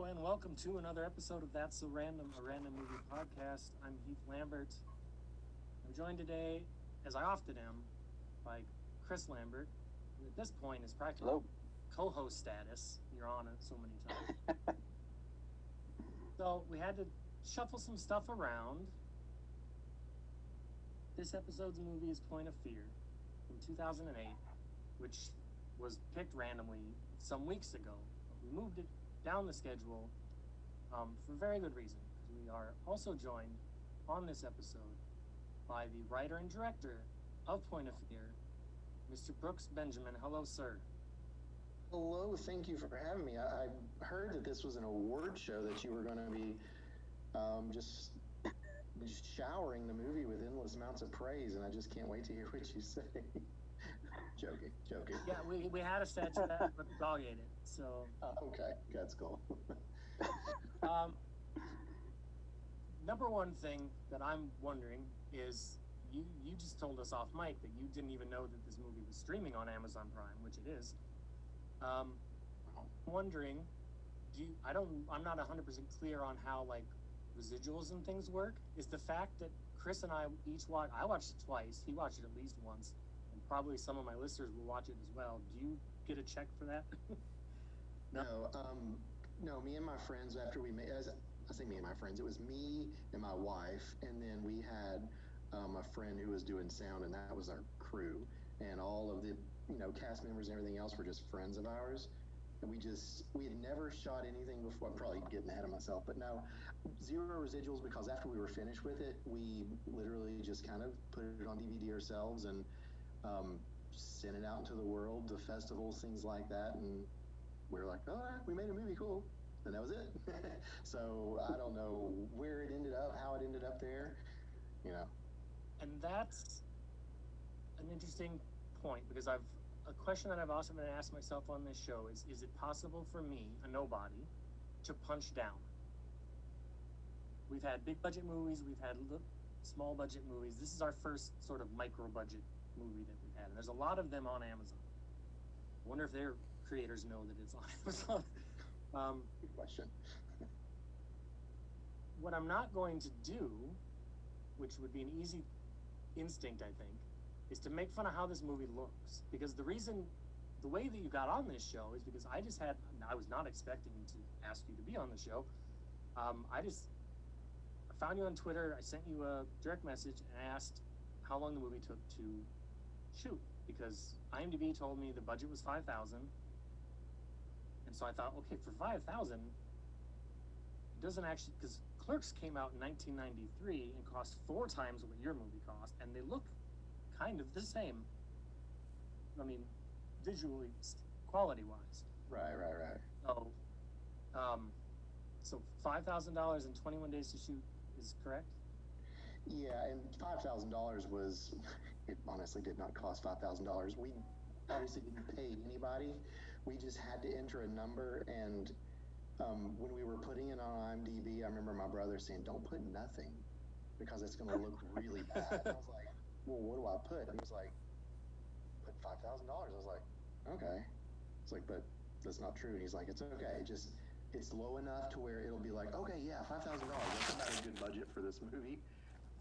Hello and welcome to another episode of That's So Random, a random movie podcast. I'm Heath Lambert. I'm joined today, as I often am, by Chris Lambert, who at this point is practically Hello. co-host status. You're on it so many times. so we had to shuffle some stuff around. This episode's movie is Point of Fear from 2008, which was picked randomly some weeks ago. We moved it down the schedule um, for very good reason. Because we are also joined on this episode by the writer and director of Point of Fear, Mr. Brooks Benjamin. Hello, sir. Hello, thank you for having me. I, I heard that this was an award show that you were going to be um, just, just showering the movie with endless amounts of praise, and I just can't wait to hear what you say. joking, joking. Yeah, we, we had a statue of that, but the dog ate it. So, Uh, okay, that's cool. um, number one thing that I'm wondering is you you just told us off mic that you didn't even know that this movie was streaming on Amazon Prime, which it is. Um, I'm wondering, do you, I don't I'm not 100% clear on how like residuals and things work. Is the fact that Chris and I each watch I watched it twice, he watched it at least once, probably some of my listeners will watch it as well. Do you get a check for that? no, um, no, me and my friends, after we made, I say me and my friends, it was me and my wife, and then we had um, a friend who was doing sound, and that was our crew. And all of the, you know, cast members and everything else were just friends of ours. And we just, we had never shot anything before. I'm probably getting ahead of myself, but no, zero residuals because after we were finished with it, we literally just kind of put it on DVD ourselves and um, sent it out into the world to festivals, things like that. And we were like, all right, we made a movie, cool. And that was it. so I don't know where it ended up, how it ended up there, you know. And that's an interesting point because I've a question that I've also been asked myself on this show is is it possible for me, a nobody, to punch down? We've had big budget movies, we've had small budget movies. This is our first sort of micro budget movie that we've had. And there's a lot of them on Amazon. I wonder if their creators know that it's on Amazon. um, Good question. what I'm not going to do, which would be an easy instinct, I think, is to make fun of how this movie looks. Because the reason, the way that you got on this show is because I just had, I was not expecting to ask you to be on the show. Um, I just I found you on Twitter. I sent you a direct message and asked how long the movie took to shoot. Because IMDb told me the budget was 5000 And so I thought, okay, for 5000 it doesn't actually because Clerks came out in 1993 and cost four times what your movie cost, and they look kind of the same. I mean, visually, quality wise. Right, right, right. So, um, so five thousand dollars and 21 days to shoot is correct. Yeah, and five thousand dollars was it honestly did not cost five thousand dollars. We obviously didn't pay anybody. We just had to enter a number and um, when we were putting it on IMDb, I remember my brother saying, "Don't put nothing, because it's going to look really bad." I was like, "Well, what do I put?" And he was like, "Put five thousand dollars." I was like, "Okay." It's like, but that's not true. And he's like, "It's okay. Just it's low enough to where it'll be like, okay, yeah, five thousand dollars. That's about a good budget for this movie."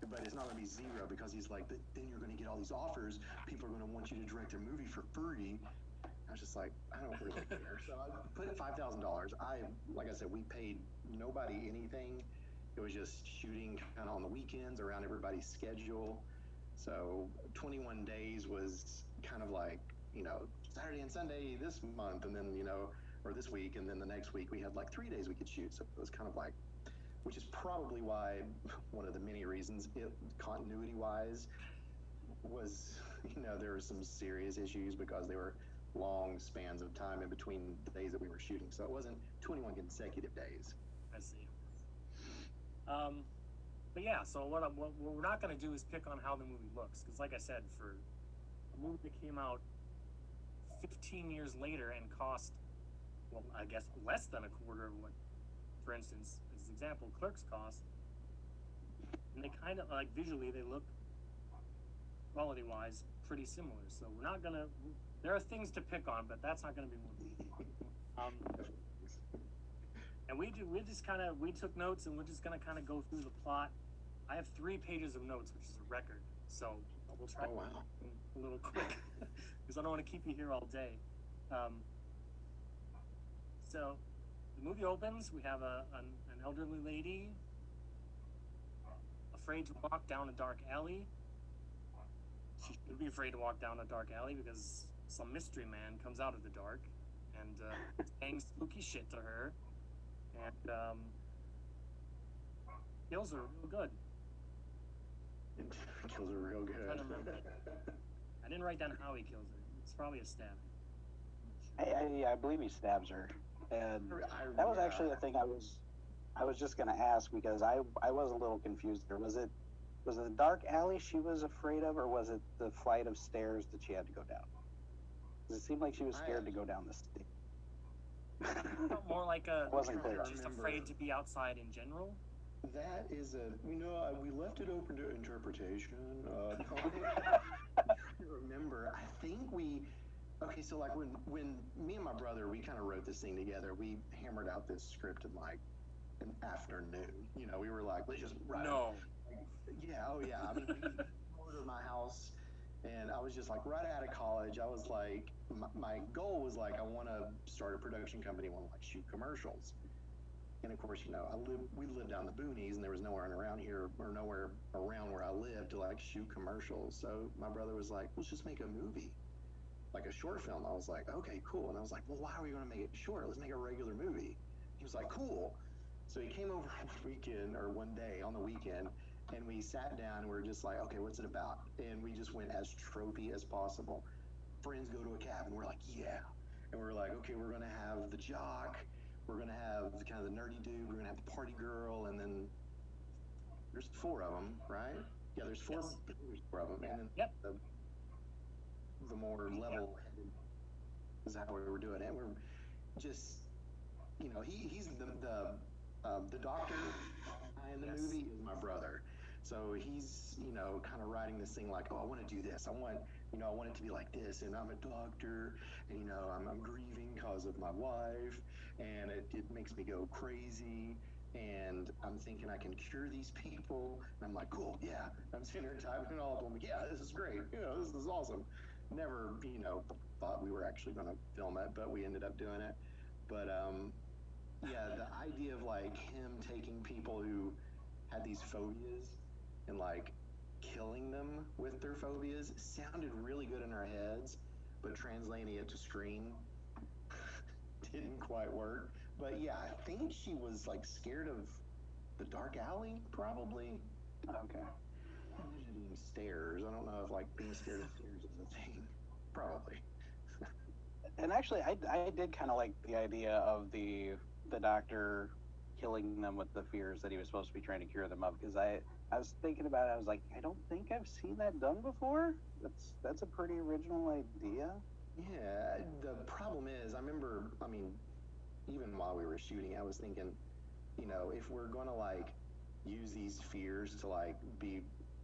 But it's not going to be zero because he's like, then you're going to get all these offers. People are going to want you to direct their movie for free. I was just like, I don't really care. So I put five thousand dollars. I, like I said, we paid nobody anything. It was just shooting kind of on the weekends around everybody's schedule. So 21 days was kind of like, you know, Saturday and Sunday this month, and then you know, or this week, and then the next week we had like three days we could shoot. So it was kind of like, which is probably why one of the many reasons it continuity wise was, you know, there were some serious issues because they were long spans of time in between the days that we were shooting. So it wasn't 21 consecutive days. I see. Um, but yeah, so what, I'm, what we're not going to do is pick on how the movie looks, because like I said, for a movie that came out 15 years later and cost, well, I guess less than a quarter of what, for instance, example, Clerks cost, and they kind of like visually they look quality wise pretty similar. So we're not gonna. There are things to pick on, but that's not gonna be one. Um, and we do, we just kind of we took notes and we're just gonna kind of go through the plot. I have three pages of notes, which is a record. So we'll try Oh, wow. a little quick because I don't want to keep you here all day. Um, so the movie opens. We have a an, an elderly lady afraid to walk down a dark alley. She should be afraid to walk down a dark alley because some mystery man comes out of the dark and uh, saying spooky shit to her and um, kills her real good. Kills her real good. I don't remember. I didn't write down how he kills her. It's probably a stab. I, I, I believe he stabs her, and that was actually the thing I was, I was just gonna ask because I, I was a little confused there. Was it, was it the dark alley she was afraid of, or was it the flight of stairs that she had to go down? 'Cause it seemed like she was I- scared to go down the stairs. More like a Wasn't clear. just afraid to be outside in general. That is a you know uh, we left it open to interpretation. Uh, remember, I think we okay. So like when when me and my brother we kind of wrote this thing together. We hammered out this script and like an afternoon. You know, we were like, let's just write. it. No. Yeah. Oh yeah. I mean, we over to my house, and I was just like right out of college. I was like, my, my goal was like, I want to start a production company. Want to like shoot commercials. And of course, you know, I live. We lived down the boonies, and there was nowhere around here or nowhere around where I lived to like shoot commercials. So my brother was like, "Let's just make a movie, like a short film." I was like, "Okay, cool." And I was like, "Well, why are we going to make it short? Let's make a regular movie." He was like, "Cool." So he came over one weekend or one day on the weekend, and we sat down and we were just like, "Okay, what's it about?" And we just went as tropey as possible. Friends go to a cabin. We're like, "Yeah," and we're like, "Okay, we're going to have the jock." we're gonna have kind of the nerdy dude. We're gonna have the party girl, and then there's four of them, right? Yeah, there's four. Yes. There's four of them, and then Yep. the, the more level headed is how we were doing it. We're just, you know, he he's the the um, the doctor in the Yes. movie is my brother. So he's, you know, kind of writing this thing like, oh, I want to do this. I want, you know, I want it to be like this. And I'm a doctor, and you know, I'm, I'm grieving because of my wife, and it, it makes me go crazy. And I'm thinking I can cure these people. And I'm like, cool, yeah. I'm sitting here typing it all up. I'm like, yeah, this is great. You know, this is awesome. Never, you know, thought we were actually going to film it, but we ended up doing it. But um, yeah, the idea of like him taking people who had these phobias and like killing them with their phobias sounded really good in our heads, but translating it to screen didn't quite work. But yeah, I think she was like scared of the dark alley, probably. Okay. Being stairs. I don't know if like being scared of stairs is a thing. Probably. And actually, I, I did kind of like the idea of the the doctor killing them with the fears that he was supposed to be trying to cure them of. Because I I was thinking about it, I was like, I don't think I've seen that done before. That's that's a pretty original idea. Yeah, the problem is, I remember, I mean, even while we were shooting, I was thinking, you know, if we're to like use these fears to like be,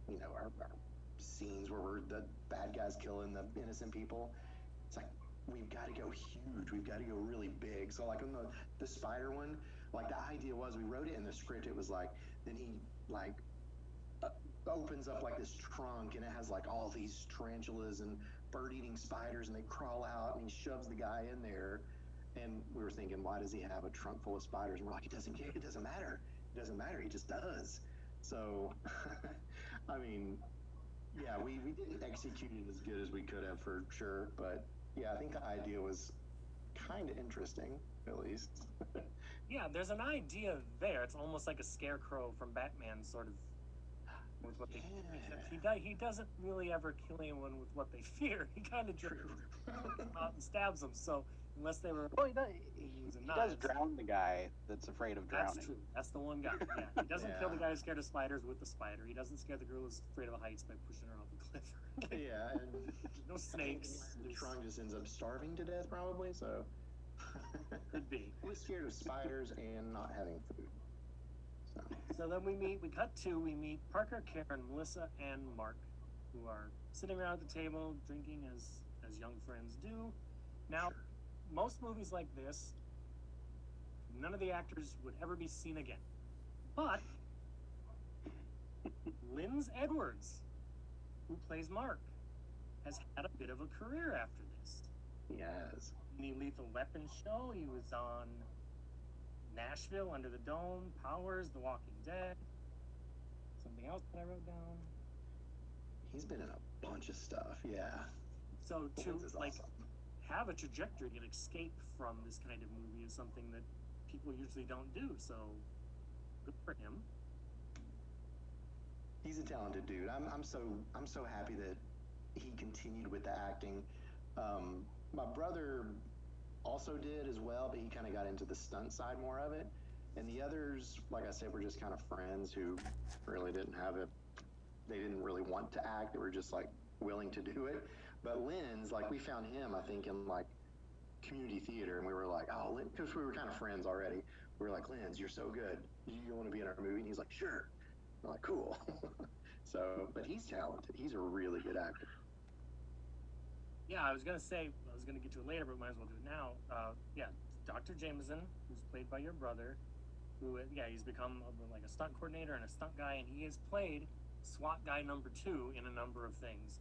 you know, our, our scenes where we're the bad guys killing the innocent people, it's like we've got to go huge. We've got to go really big. So like on the the spider one, like the idea was we wrote it in the script. It was like then he like uh, opens up like this trunk and it has like all these tarantulas and bird-eating spiders and they crawl out and he shoves the guy in there and we were thinking why does he have a trunk full of spiders and we're like it doesn't care it doesn't matter it doesn't matter he just does so i mean yeah we, we didn't execute it as good as we could have for sure but yeah i think the idea was kind of interesting at least Yeah, there's an idea there. It's almost like a scarecrow from Batman, sort of. With what they, except he he doesn't really ever kill anyone with what they fear. He kind of just out and stabs them. So unless they were, Well, he does, he, he does drown the guy that's afraid of drowning. that's true. That's the one guy. Yeah, he doesn't kill the guy who's scared of spiders with the spider. He doesn't scare the girl who's afraid of heights by pushing her off a cliff. yeah and no snakes. the trunk just ends up starving to death probably so Could be. He was scared of spiders and not having food. So, So then we meet, we cut to, we meet Parker, Karen, Melissa, and Mark, who are sitting around at the table drinking as as young friends do. Now, most movies like this, none of the actors would ever be seen again. But Linds Edwards, who plays Mark, has had a bit of a career after this. Yes. In the Lethal Weapon show, he was on Nashville, Under the Dome, Powers, The Walking Dead. Something else that I wrote down. He's been in a bunch of stuff. Yeah. So to like awesome. Have a trajectory and escape from this kind of movie is something that people usually don't do. So good for him. He's a talented dude. I'm, I'm so I'm so happy that he continued with the acting. Um, my brother also did as well, but he kind of got into the stunt side more of it. And the others, like I said, were just kind of friends who really didn't have it. They didn't really want to act. They were just like willing to do it. But Linds, like we found him, I think, in like community theater, and we were like, oh, because we were kind of friends already. We were like, Linds, you're so good. You want to be in our movie? And he's like, sure. I'm like, cool. so, but he's talented. He's a really good actor. Yeah, I was gonna say I was gonna get to it later, but might as well do it now. Uh, yeah, Dr. Jameson, who's played by your brother, who yeah he's become a, like a stunt coordinator and a stunt guy, and he has played SWAT guy number two in a number of things,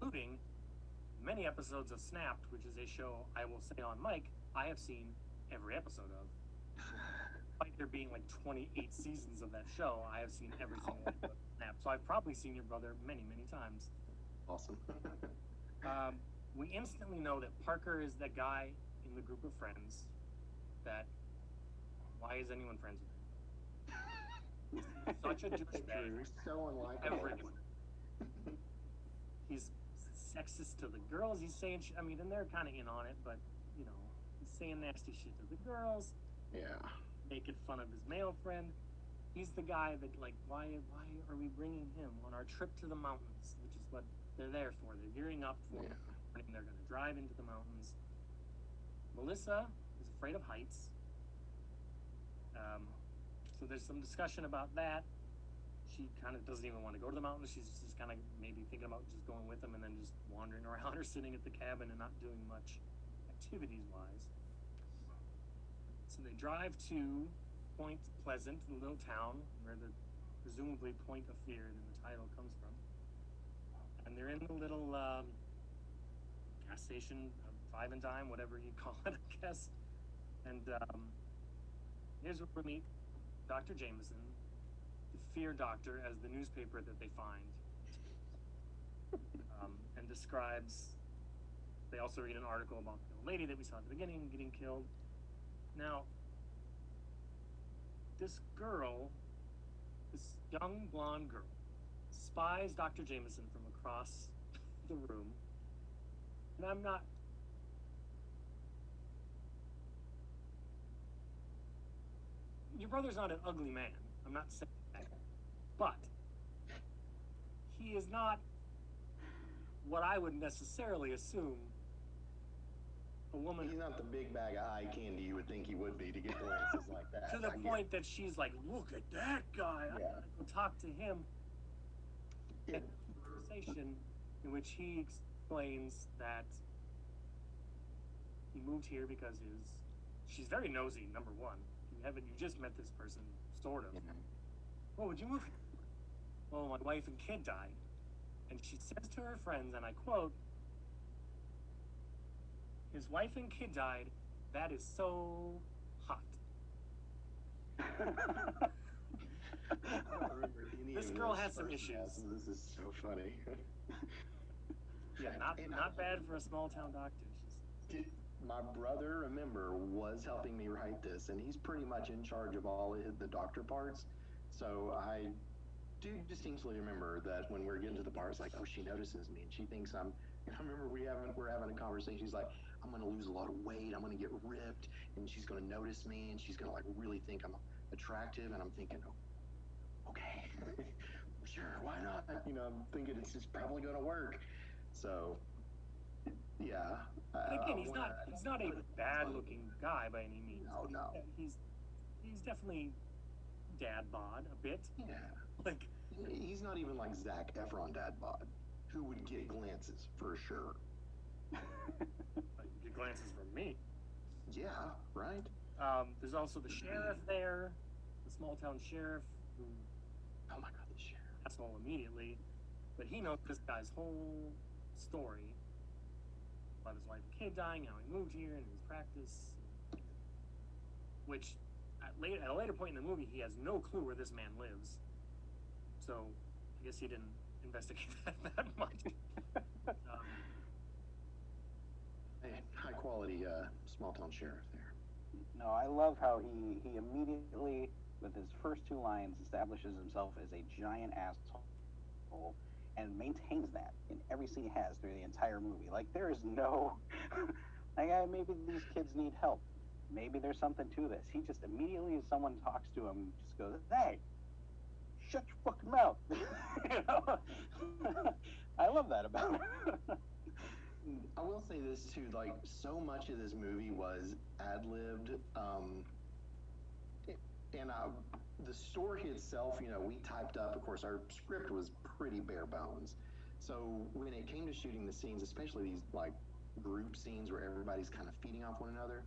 including many episodes of Snapped, which is a show I will say on mic I have seen every episode of. Despite there being like 28 seasons of that show, I have seen every single episode of Snapped. So I've probably seen your brother many, many times. Awesome. Um, we instantly know that Parker is that guy in the group of friends that why is anyone friends with him? He's such a douchebag. He's so unlikable. Everyone. He's sexist to the girls. He's saying, sh- I mean, and they're kind of in on it, but you know, he's saying nasty shit to the girls, Yeah. making fun of his male friend. He's the guy that like, why, why are we bringing him on our trip to the mountains, which is what they're there for. They're gearing up for. Yeah. They're going to drive into the mountains. Melissa is afraid of heights. Um, so there's some discussion about that. She kind of doesn't even want to go to the mountains. She's just kind of maybe thinking about just going with them and then just wandering around or sitting at the cabin and not doing much activities wise. So they drive to Point Pleasant, the little town where the presumably Point of Fear in the title comes from and they're in the little um, gas station, uh, five and dime, whatever you call it, I guess. And um, here's where we meet Dr. Jameson, fear doctor, as the newspaper that they find, um, and describes. They also read an article about the lady that we saw at the beginning getting killed. Now, this girl, this young blonde girl, spies Dr. Jameson from across the room. And I'm not. Your brother's not an ugly man. I'm not saying. But he is not what I would necessarily assume a woman He's not the big bag of eye candy you would think he would be to get glances like that. to the I point that she's like, look at that guy. I Yeah. gotta go talk to him. it. conversation in which he explains that he moved here because his she's very nosy number one you haven't you just met this person sort of what would you move here? Well my wife and kid died and she says to her friends and i quote his wife and kid died that is so hot I don't remember any This girl has some issues. This is so funny. yeah not not bad for a small town doctor Did- My brother, remember, was helping me write this, and he's pretty much in charge of all the doctor parts. So I do you distinctly remember that when we're getting to the parts, like, oh, she notices me, and she thinks I'm. And I remember we having we're having a conversation. She's like, I'm gonna lose a lot of weight. I'm gonna get ripped, and she's gonna notice me, and she's gonna like really think I'm attractive. And I'm thinking, oh, okay, sure, why not? You know, I'm thinking it's just probably gonna work. So, yeah. But again, I he's not he's not a bad looking guy by any means. No, no. He's he's definitely dad bod a bit. Yeah. Like He's not even like Zac Efron dad bod, who would get glances for sure. like, your glances from me. Yeah, right? Um, there's also the sheriff there, the small town sheriff, who Oh my god, the sheriff. asshole immediately, but he knows this guy's whole story about his wife and kid dying, how he moved here and his practice, which at, late, at a later point in the movie he has no clue where this man lives. So I guess he didn't investigate that that much. Um, Hey, high quality uh, small town sheriff there. No, I love how he he immediately, with his first two lines, establishes himself as a giant asshole, and maintains that in every scene he has through the entire movie. Like there is no, like maybe these kids need help. Maybe there's something to this. He just immediately, as someone talks to him, just goes, "Hey, shut your fucking mouth." you know? I love that about him. I will say this too, like so much of this movie was ad libbed. Um, and uh, the story itself, you know, we typed up. Of course, our script was pretty bare bones. So when it came to shooting the scenes, especially these like group scenes where everybody's kind of feeding off one another,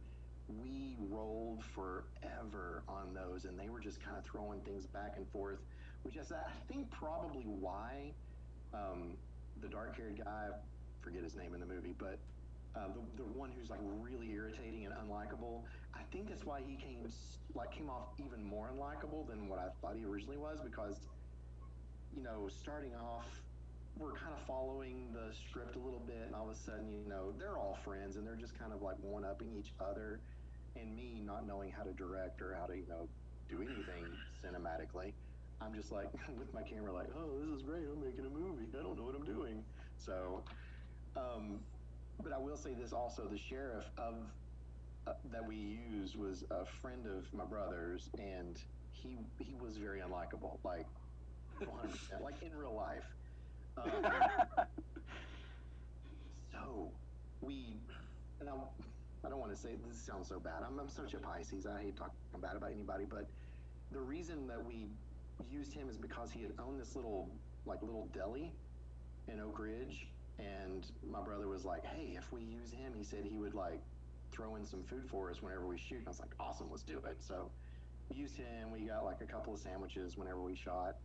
we rolled forever on those, and they were just kind of throwing things back and forth, which is I think probably why um, the dark-haired guy, I forget his name in the movie, but uh, the, the one who's like really irritating and unlikable. I think that's why he came like came off even more unlikable than what I thought he originally was because you know starting off we're kind of following the script a little bit and all of a sudden you know they're all friends and they're just kind of like one upping each other and me not knowing how to direct or how to you know do anything cinematically I'm just like with my camera like oh this is great I'm making a movie I don't know what I'm doing so um, but I will say this also: the sheriff of uh, that we used was a friend of my brother's, and he he was very unlikable, like 100%, like in real life. Um, so we, and I, I don't want to say this sounds so bad. I'm, I'm such a Pisces. I hate talking bad about anybody, but the reason that we used him is because he had owned this little like little deli in Oak Ridge, and my brother was like, "Hey, if we use him, he said he would like throw in some food for us whenever we shoot." And I was like, "Awesome, let's do it." So we used him. We got like a couple of sandwiches whenever we shot.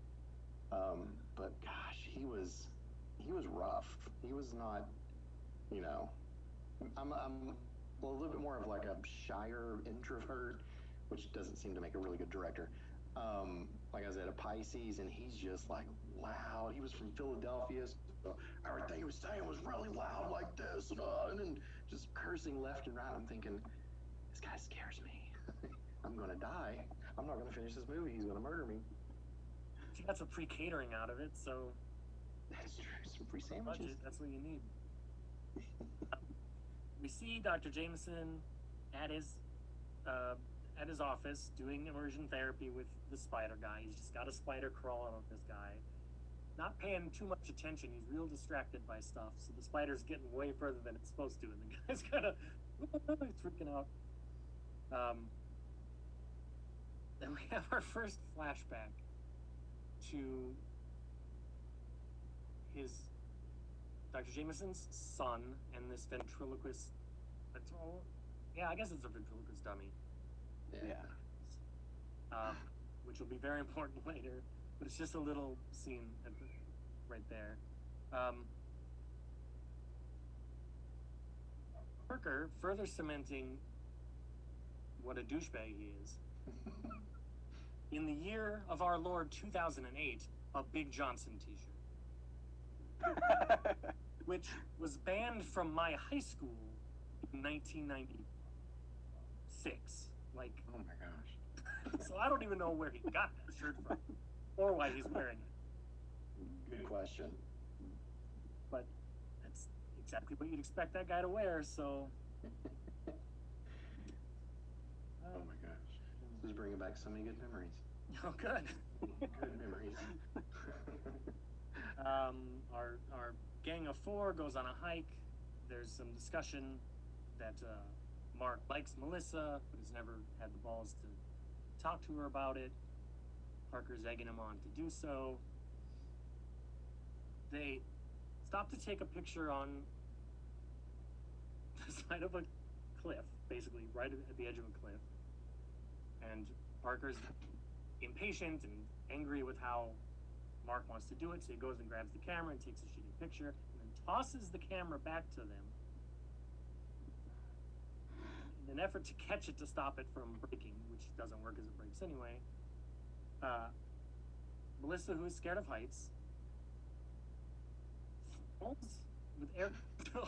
Um, but gosh, he was he was rough. He was not, you know, I'm I'm a little bit more of like a shyer introvert, which doesn't seem to make a really good director. Um, like I said, a Pisces, and he's just like loud. He was from Philadelphia, so everything he was saying was really loud, like this, and, uh, and then just cursing left and right. I'm thinking, this guy scares me. I'm gonna die. I'm not gonna finish this movie. He's gonna murder me. he got some free catering out of it, so That's true. Some free budget, sandwiches. that's what you need. we see Dr. Jameson at his uh, at his office doing immersion therapy with the spider guy. He's just got a spider crawling on this guy. Not paying too much attention. He's real distracted by stuff. So the spider's getting way further than it's supposed to, and the guy's kind of freaking out. Um, then we have our first flashback to his Dr. Jameson's son and this ventriloquist. Yeah, I guess it's a ventriloquist dummy, yeah. um, which will be very important later. But it's just a little scene at the, right there. Um, Parker further cementing what a douchebag he is. In the year of our Lord 2008, a Big Johnson T-shirt. which was banned from my high school in 1996. Like, Oh my gosh. so I don't even know where he got that shirt from or why he's wearing it. Good question. But that's exactly what you'd expect that guy to wear. So, Oh uh, my gosh. This is bringing back so many good memories. oh, good. Good memories. Um, our our gang of four goes on a hike. There's some discussion that uh, Mark likes Melissa, but has never had the balls to talk to her about it. Parker's egging him on to do so. They stop to take a picture on the side of a cliff, basically right at the edge of a cliff. And Parker's impatient and angry with how Mark wants to do it, so he goes and grabs the camera and takes a shitty picture, and then tosses the camera back to them an effort to catch it to stop it from breaking, which doesn't work as it breaks anyway. Uh, Melissa, who is scared of heights, falls with air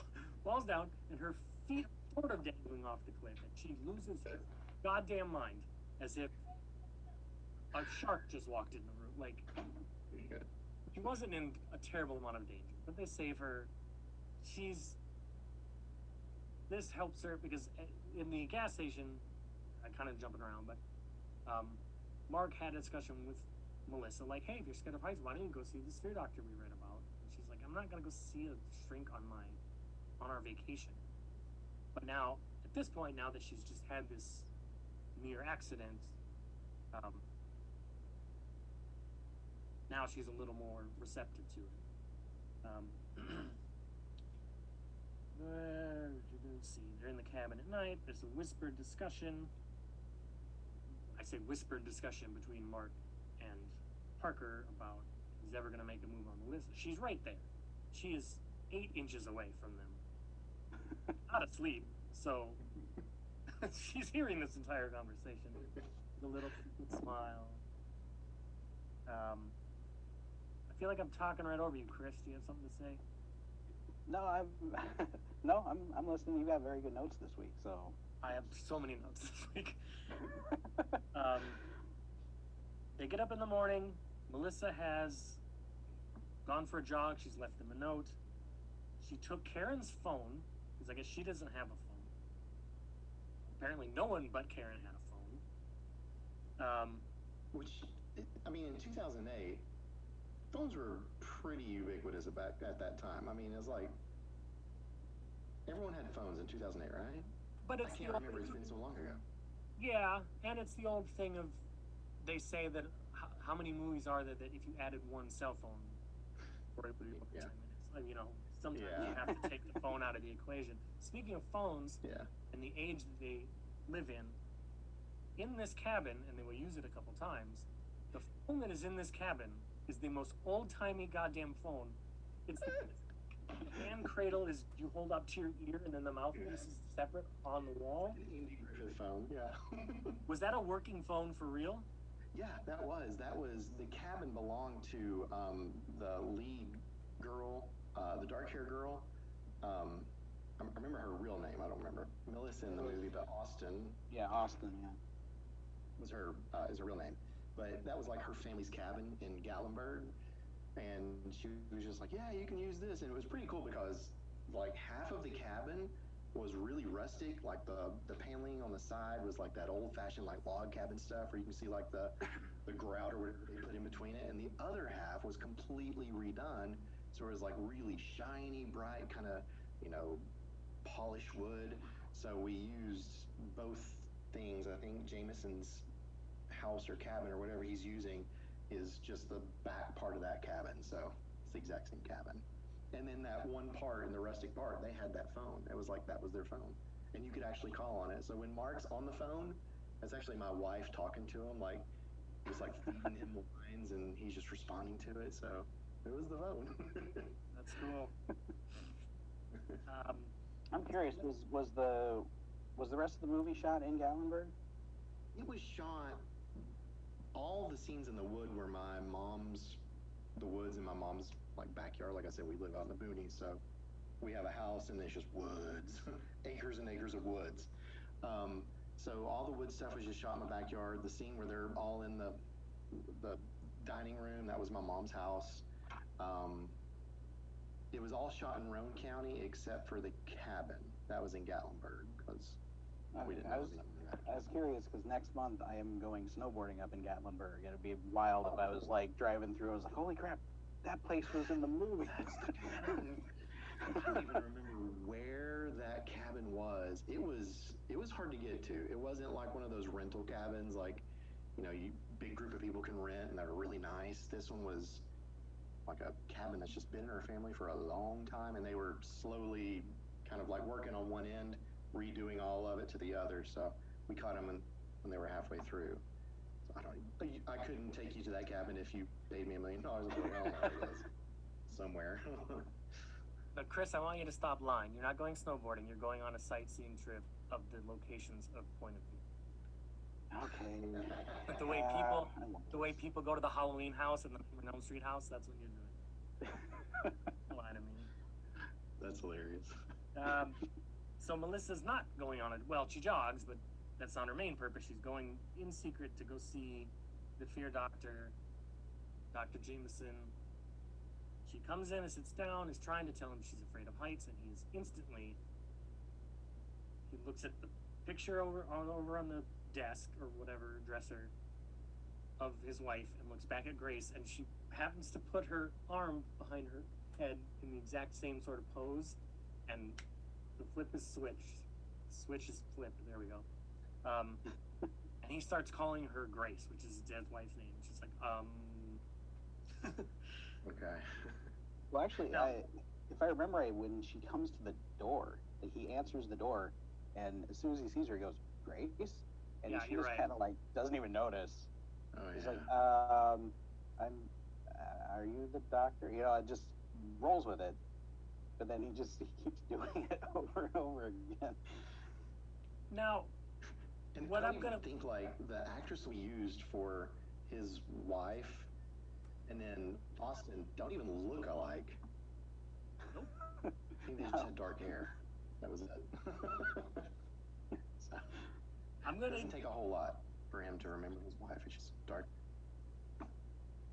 falls down, and her feet sort of dangling off the cliff, and she loses her goddamn mind, as if a shark just walked in the room. Like she wasn't in a terrible amount of danger, but they save her. She's this helps her because uh, in the gas station, I kind of jumping around, but um, Mark had a discussion with Melissa, like, hey, if you're scared of heights, why don't you go see the fear doctor we read about? And she's like, I'm not gonna go see a shrink on my on our vacation. But now, at this point, now that she's just had this near accident, um, now she's a little more receptive to it. Um, let's see, they're in the cabin at night. There's a whispered discussion. I say whispered discussion between Mark and Parker about he's ever going to make a move on the list. She's right there. She is eight inches away from them, not asleep. So she's hearing this entire conversation. The little smile. Um, I feel like I'm talking right over you, Chris. Do you have something to say? No, I'm no, I'm I'm listening. You got very good notes this week, so I have so many notes this week. um, they get up in the morning. Melissa has gone for a jog. She's left them a note. She took Karen's phone because I guess she doesn't have a phone. Apparently, no one but Karen had a phone. Um, Which, I mean, in 2008, phones were pretty ubiquitous about at that time. I mean, it's like everyone had phones in 2008, right? but I it's the can't old, remember. It's been so long ago. yeah, and it's the old thing of they say that h- how many movies are there that if you added one cell phone, or it would be Yeah. ten minutes. Like, you know, sometimes you have to take the phone out of the equation. Speaking of phones, Yeah. and the age that they live in, in this cabin, and they will use it a couple times, the phone that is in this cabin is the most old timey goddamn phone. It's the, the hand cradle is you hold up to your ear, and then the mouthpiece is separate on the wall. An Andy Griffith phone. Yeah. Was that a working phone for real? yeah, that was that was the cabin belonged to um, the lead girl, uh, the dark hair girl. Um, I I remember her real name. I don't remember Melissa in the movie, but Austin yeah, Austin, yeah. was her uh, is her real name. But that was like her family's cabin in Gatlinburg, and she was just like, "Yeah, you can use this," and it was pretty cool because like half of the cabin was really rustic. Like the the paneling on the side was like that old fashioned like log cabin stuff, where you can see like the the grout or whatever they put in between it, and the other half was completely redone. So it was like really shiny, bright, kind of you know polished wood. So we used both things. I think Jameson's house or cabin or whatever he's using is just the back part of that cabin. So it's the exact same cabin. And then that one part in the rustic part, they had that phone. It was like that was their phone. And you could actually call on it. So when Mark's on the phone, that's actually my wife talking to him, like just like feeding him lines and he's just responding to it. So it was the phone. That's cool. Um, I'm curious. Was was the was the rest of the movie shot in Gatlinburg? It was shot. All the scenes in the wood were my mom's, the woods in my mom's like backyard. Like I said, we live out in the boonies, so we have a house and it's just woods, acres and acres of woods. Um, so all the wood stuff was just shot in the backyard. The scene where they're all in the the dining room that was my mom's house. Um, it was all shot in Roane County except for the cabin that was in Gatlinburg because we didn't I know was it was in that. I was curious because next month I am going snowboarding up in Gatlinburg. It'd be wild if I was like driving through. I was like, holy crap, that place was in the movie. I don't even remember where that cabin was. It was it was hard to get to. It wasn't like one of those rental cabins like you know, you big group of people can rent and they're really nice. This one was like a cabin that's just been in our family for a long time and they were slowly kind of like working on one end, redoing all of it to the other. So we caught them in when they were halfway through. So I don't. I couldn't take you to that cabin if you paid me a million dollars. Well, there it is. Somewhere. But Chris, I want you to stop lying. You're not going snowboarding. You're going on a sightseeing trip of the locations of Point of View. Okay. But the way people, I won't. the way people go to the Halloween house and the Nightmare Elm Street house, that's what you're doing. Lie to me. That's hilarious. Um, so Melissa's not going on it. Well, she jogs, but that's not her main purpose. She's going in secret to go see the fear doctor, Dr. Jameson. She comes in and sits down, is trying to tell him she's afraid of heights, and he's instantly. He looks at the picture over on over on the desk or whatever dresser of his wife and looks back at Grace, and she happens to put her arm behind her head in the exact same sort of pose, and the flip is switched. Switch is flipped. There we go. Um, and he starts calling her Grace, which is his dead wife's name. She's like, um. Okay. Well, actually, No. I, if I remember right, when she comes to the door, like, he answers the door, and as soon as he sees her, he goes, "Grace," and Yeah, she you're just right. kind of like doesn't even notice. Oh He's yeah. like, um, I'm, uh, are you the doctor? You know, it just rolls with it. But then he just he keeps doing it over and over again. now, And What I I'm gonna- think like the actress we used for his wife, and then Austin don't even look alike. Nope. I think they just No. had dark hair. That was it. so, I'm gonna It doesn't take a whole lot for him to remember his wife. It's just dark.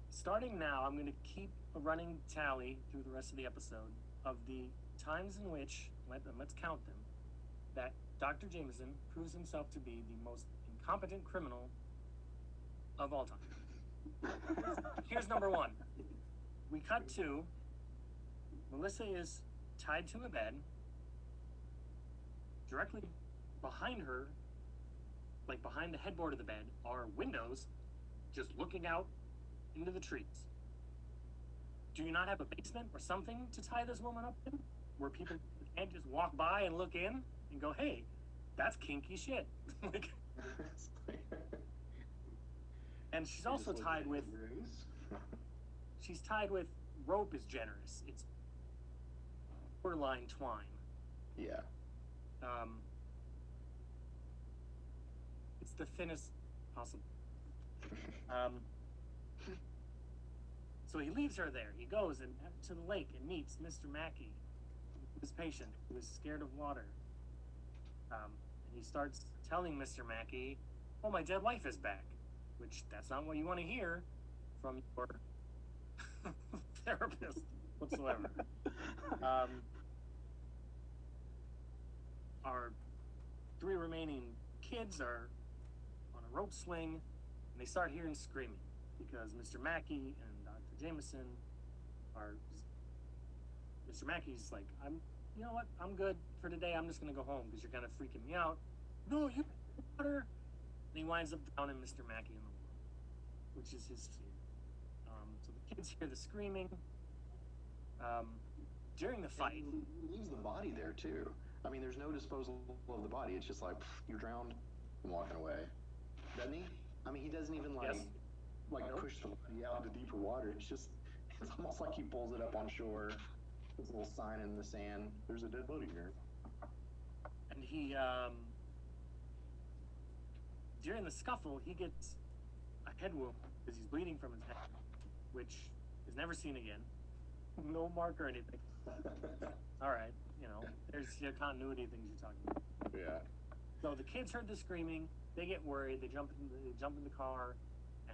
starting now. I'm gonna keep a running tally through the rest of the episode of the times in which let let's count them that Dr. Jameson proves himself to be the most incompetent criminal of all time. Here's number one. We cut to Melissa is tied to a bed. Directly behind her, like behind the headboard of the bed, are windows just looking out into the trees. Do you not have a basement or something to tie this woman up in? Where people can't just walk by and look in and go, hey, that's kinky shit. like, and she's also tied with she's tied with rope is generous. It's borderline twine. yeah. Um, it's the thinnest possible. Um, so he leaves her there. He goes and to the lake and meets Mr. Mackey, his patient who is scared of water. Um, and he starts telling Mr. Mackey, "Oh, my dead wife is back," which that's not what you want to hear from your therapist whatsoever. Um, our three remaining kids are on a rope swing, and they start hearing screaming because Mr. Mackey and. Jameson or Mr. Mackey's like, I'm, you know what? I'm good for today. I'm just gonna go home because you're kind of freaking me out. No, you water. And he winds up drowning Mr. Mackey in the water, which is his fear. Um, so the kids hear the screaming. Um, during the fight, And leaves the body there too. I mean, there's no disposal of the body. It's just like "Pff, you're drowned. I'm walking away. Doesn't he? I mean, he doesn't even like Yes. Like Nope. push the body out into deeper water. It's just it's almost like he pulls it up on shore. There's a little sign in the sand. There's a dead body here. and he um during the scuffle he gets a head wound because he's bleeding from his head which is never seen again no mark or anything all right you know there's your continuity things you're talking about yeah. so the kids heard the screaming they get worried they jump in the, they jump in the car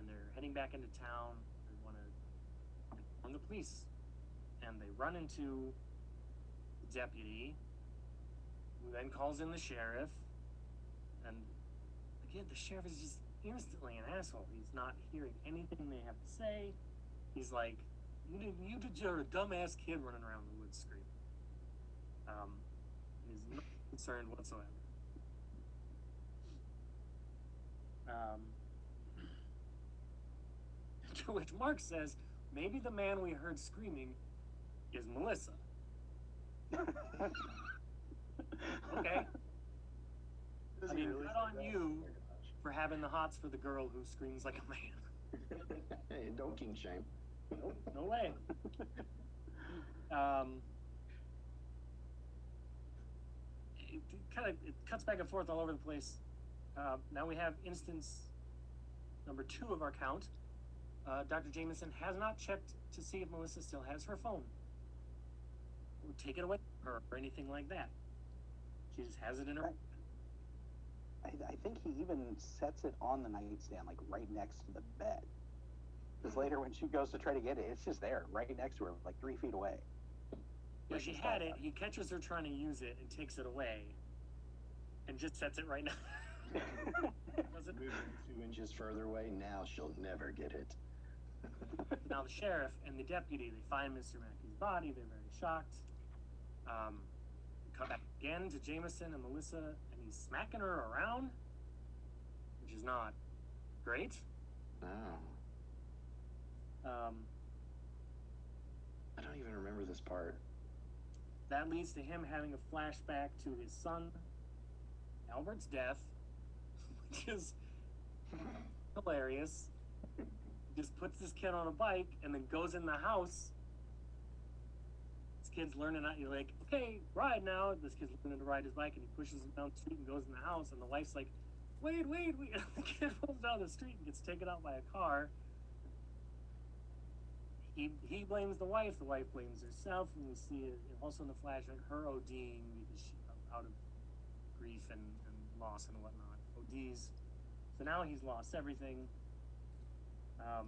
and they're heading back into town. They want to inform the police. And they run into the deputy who then calls in the sheriff. And again the sheriff is just instantly an asshole. He's not hearing anything they have to say. He's like you did you did you're a dumbass kid running around the woods screaming. Um he's not concerned whatsoever. Um to which mark says maybe the man we heard screaming is melissa okay I mean, really good on that? you. Oh for having the hots for the girl who screams like a man. hey, don't king shame. Nope, no way. um, it, kind of it cuts back and forth all over the place. Uh, now we have instance number two of our count. Uh, Dr. Jameson has not checked to see if Melissa still has her phone. Or take it away from her or anything like that. She just has it in her. I, I think he even sets it on the nightstand, like right next to the bed. Because later, when she goes to try to get it, it's just there, right next to her, like three feet away. Yeah, she had got it. He catches her trying to use it and takes it away, and just sets it right now. Doesn't Moving two inches further away, now she'll never get it. Now the sheriff and the deputy they find Mr. Mackey's body. They're very shocked. Um, cut back again to Jameson and Melissa, and he's smacking her around, which is not great. No, Um, I don't even remember this part. that leads to him having a flashback to his son Albert's death, which is hilarious. Just puts this kid on a bike and then goes in the house. This kid's learning how you're like, okay, ride now. This kid's learning to ride his bike and he pushes him down the street and goes in the house and the wife's like, wait, wait, wait. the kid rolls down the street and gets taken out by a car. He, he blames the wife, the wife blames herself, and we see it also in the flashback her ODing because she out of grief and, and loss and whatnot. ODs. So now he's lost everything. Um,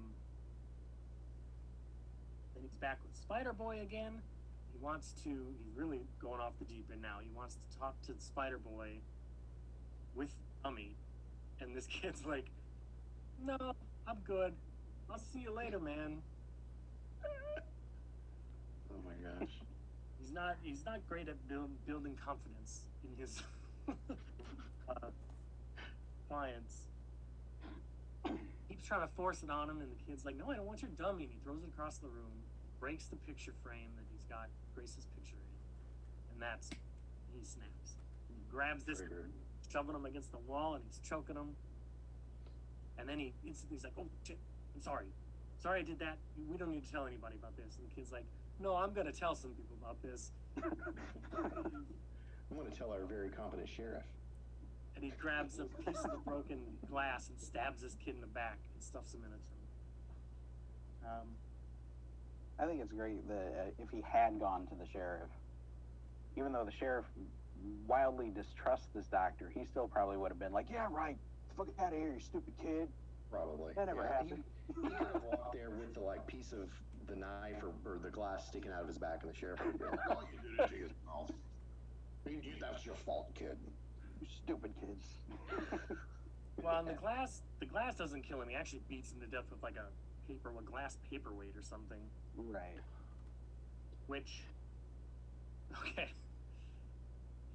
then he's back with Spider Boy again. He wants to, he's really going off the deep end now. He wants to talk to Spider Boy with Ummy. And this kid's like, no, I'm good. I'll see you later, man. Oh my gosh. He's not, he's not great at build, building confidence in his uh, clients. Trying to force it on him, and the kid's like, "No, I don't want your dummy." And he throws it across the room, breaks the picture frame that he's got Grace's picture in, and that's he snaps. And he grabs this, shoving him against the wall, and he's choking him. And then he instantly he's like, "Oh shit, I'm sorry, sorry I did that. We don't need to tell anybody about this." And the kid's like, "No, I'm gonna tell some people about this." I'm to tell our very competent sheriff. And he grabs a piece of the broken glass and stabs this kid in the back and stuffs him in a tomb. Um, I think it's great that uh, if he had gone to the sheriff, even though the sheriff wildly distrusts this doctor, he still probably would have been like, "Yeah, right. Fuck out of here, you stupid kid." Probably. That never Yeah, happened. He, he could have walked there with the like piece of the knife or, or the glass sticking out of his back, and the sheriff would be like, "Oh, you did it to his mouth. You, you, that's your fault, kid." Stupid kids. well, and the glass, the glass doesn't kill him. He actually beats him to death with like a paper, a glass paperweight or something. right. Which, okay,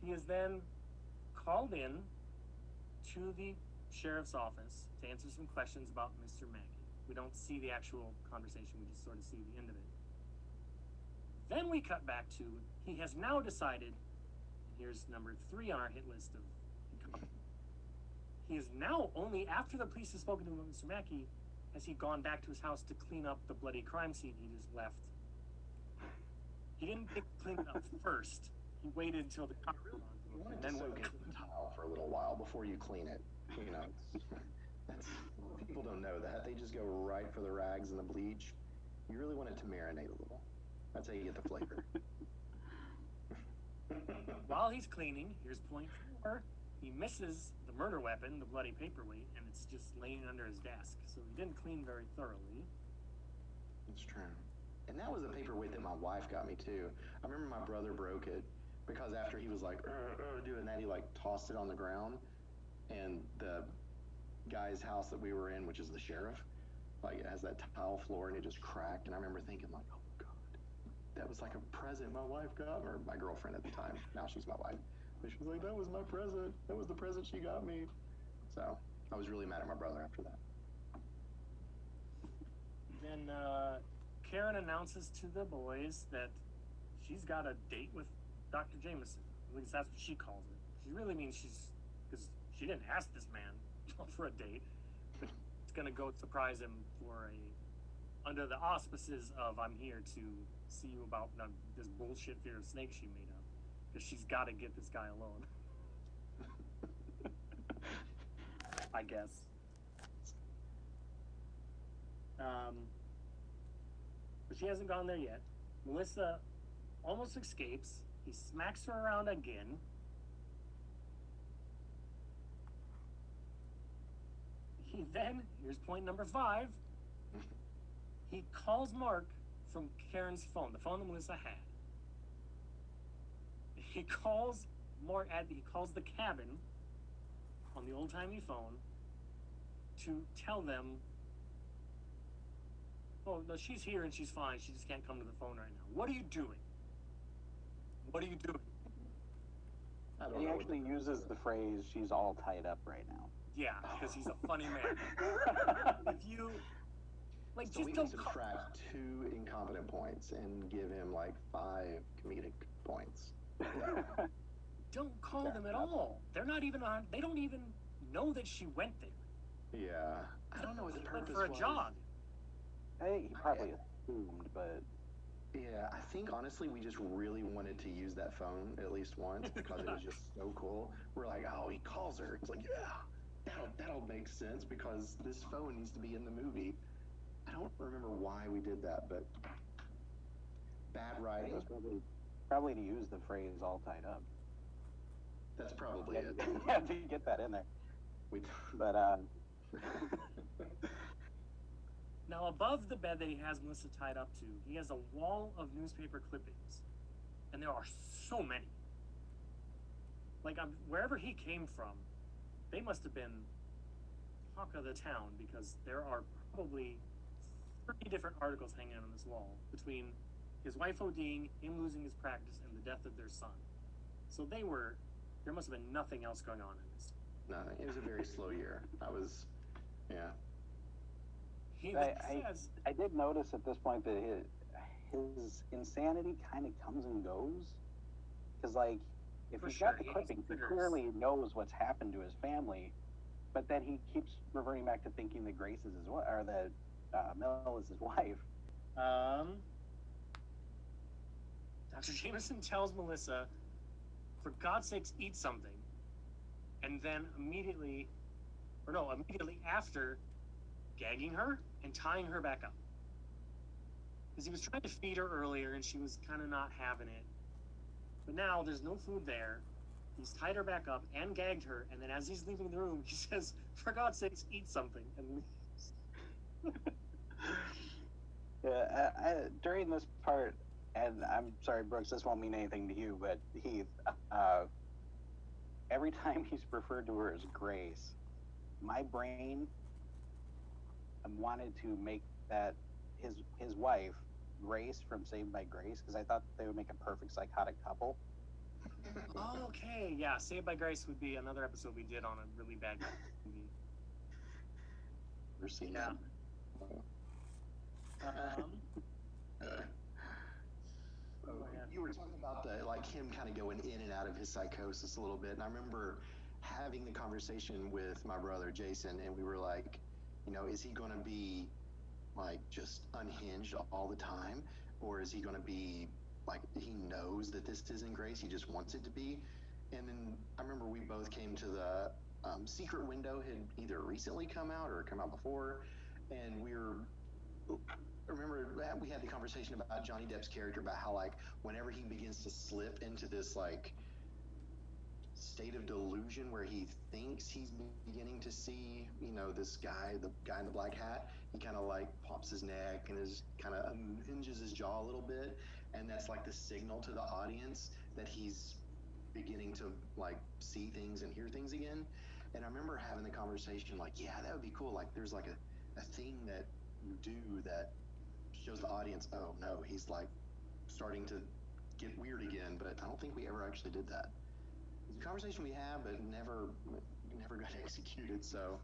he is then called in to the sheriff's office to answer some questions about Mr. Mackey. We don't see the actual conversation, we just sort of see the end of it. Then we cut back to he has now decided, here's number three on our hit list of he is now only after the police have spoken to Mr. Mackey has he gone back to his house to clean up the bloody crime scene he just left. He didn't pick clean it up first. He waited until the car was You want and it then to soak into the towel for a little while before you clean it. You know, that's people don't know that. They just go right for the rags and the bleach. You really want it to marinate a little. That's how you get the flavor. While he's cleaning, here's point four. He misses the murder weapon, the bloody paperweight, and it's just laying under his desk. So he didn't clean very thoroughly. It's true. And that was the paperweight that my wife got me too. I remember my brother broke it because after he was like "Uh, uh," doing that, he like tossed it on the ground, and the guy's house that we were in, which is the sheriff, like it has that tile floor and it just cracked. And I remember thinking like, oh god, that was like a present my wife got, or my girlfriend at the time. Now she's my wife. She was like, that was my present. That was the present she got me. So I was really mad at my brother after that. Then uh, Karen announces to the boys that she's got a date with Dr. Jameson. At least that's what she calls it. She really means she's because she didn't ask this man for a date, but it's gonna go surprise him for a under the auspices of I'm here to see you about uh, this bullshit fear of snakes she made because she's got to get this guy alone. I guess. Um, but she hasn't gone there yet. Melissa almost escapes. He smacks her around again. He then, here's point number five. He calls Mark from Karen's phone, the phone that Melissa had. He calls Mark at he calls the cabin on the old timey phone to tell them Oh no, she's here and she's fine. She just can't come to the phone right now. What are you doing? What are you doing? I don't He know. actually uses the phrase "she's all tied up right now." Yeah, because he's a funny man. if you like, So we just can don't. Call, subtract two incompetent points and give him like five comedic points. don't call them at all. They're not even on. They don't even know that she went there. Yeah. I don't know what the She went purpose for a was. jog. Hey, he probably assumed, but Yeah, I think honestly we just really wanted to use that phone at least once because it was just so cool. We're like, oh, he calls her. It's like, yeah, that'll that'll make sense because this phone needs to be in the movie. I don't remember why we did that, but bad it writing. was probably probably to use the phrase "all tied up." That's probably it. yeah, to get that in there. We, But uh, Now, above the bed that he has Melissa tied up to, he has a wall of newspaper clippings, and there are so many. Like, I'm, wherever he came from, they must have been talk of the town because there are probably 30 different articles hanging on this wall between his wife ODing, him losing his practice, and the death of their son. So they were, there must have been nothing else going on in this. No, It was a very slow year. I was, yeah. He I- then I- I did notice at this point that his, his insanity kind of comes and goes. Because, like, if For he's got the he has clippings, he clearly knows what's happened to his family, but then he keeps reverting back to thinking that Grace is his wife, or that uh, Mel is his wife. Um, Dr. Jameson tells Melissa, for God's sakes, eat something. And then immediately, or no, immediately after, gagging her and tying her back up. Because he was trying to feed her earlier and she was kind of not having it. But now there's no food there. He's tied her back up and gagged her. And then as he's leaving the room, he says, for God's sakes, eat something. And leaves. Yeah, I, I, during this part, and I'm sorry, Brooks, this won't mean anything to you, but Heath, uh, every time he's referred to her as Grace, my brain um, wanted to make that his his wife Grace from Saved by Grace because I thought they would make a perfect psychotic couple. Oh, okay, yeah. Saved by Grace would be another episode we did on a really bad movie. Never seen Yeah. that. Um, Go you were talking about the like him kind of going in and out of his psychosis a little bit, and I remember having the conversation with my brother Jason, and we were like, you know, is he going to be like just unhinged all the time, or is he going to be like he knows that this isn't Grace, he just wants it to be? And then I remember we both came to the um, Secret Window had either recently come out or come out before, and we were Remember we had the conversation about Johnny Depp's character about how like whenever he begins to slip into this like state of delusion where he thinks he's beginning to see you know this guy the guy in the black hat he kind of like pops his neck and is kind of um, unhinges his jaw a little bit. And that's like the signal to the audience that he's beginning to like see things and hear things again. And i remember having the conversation like yeah that would be cool. Like there's like a, a thing that you do that shows the audience, oh no, he's like starting to get weird again. But I don't think we ever actually did that. It's a conversation we had, but never, never got executed. So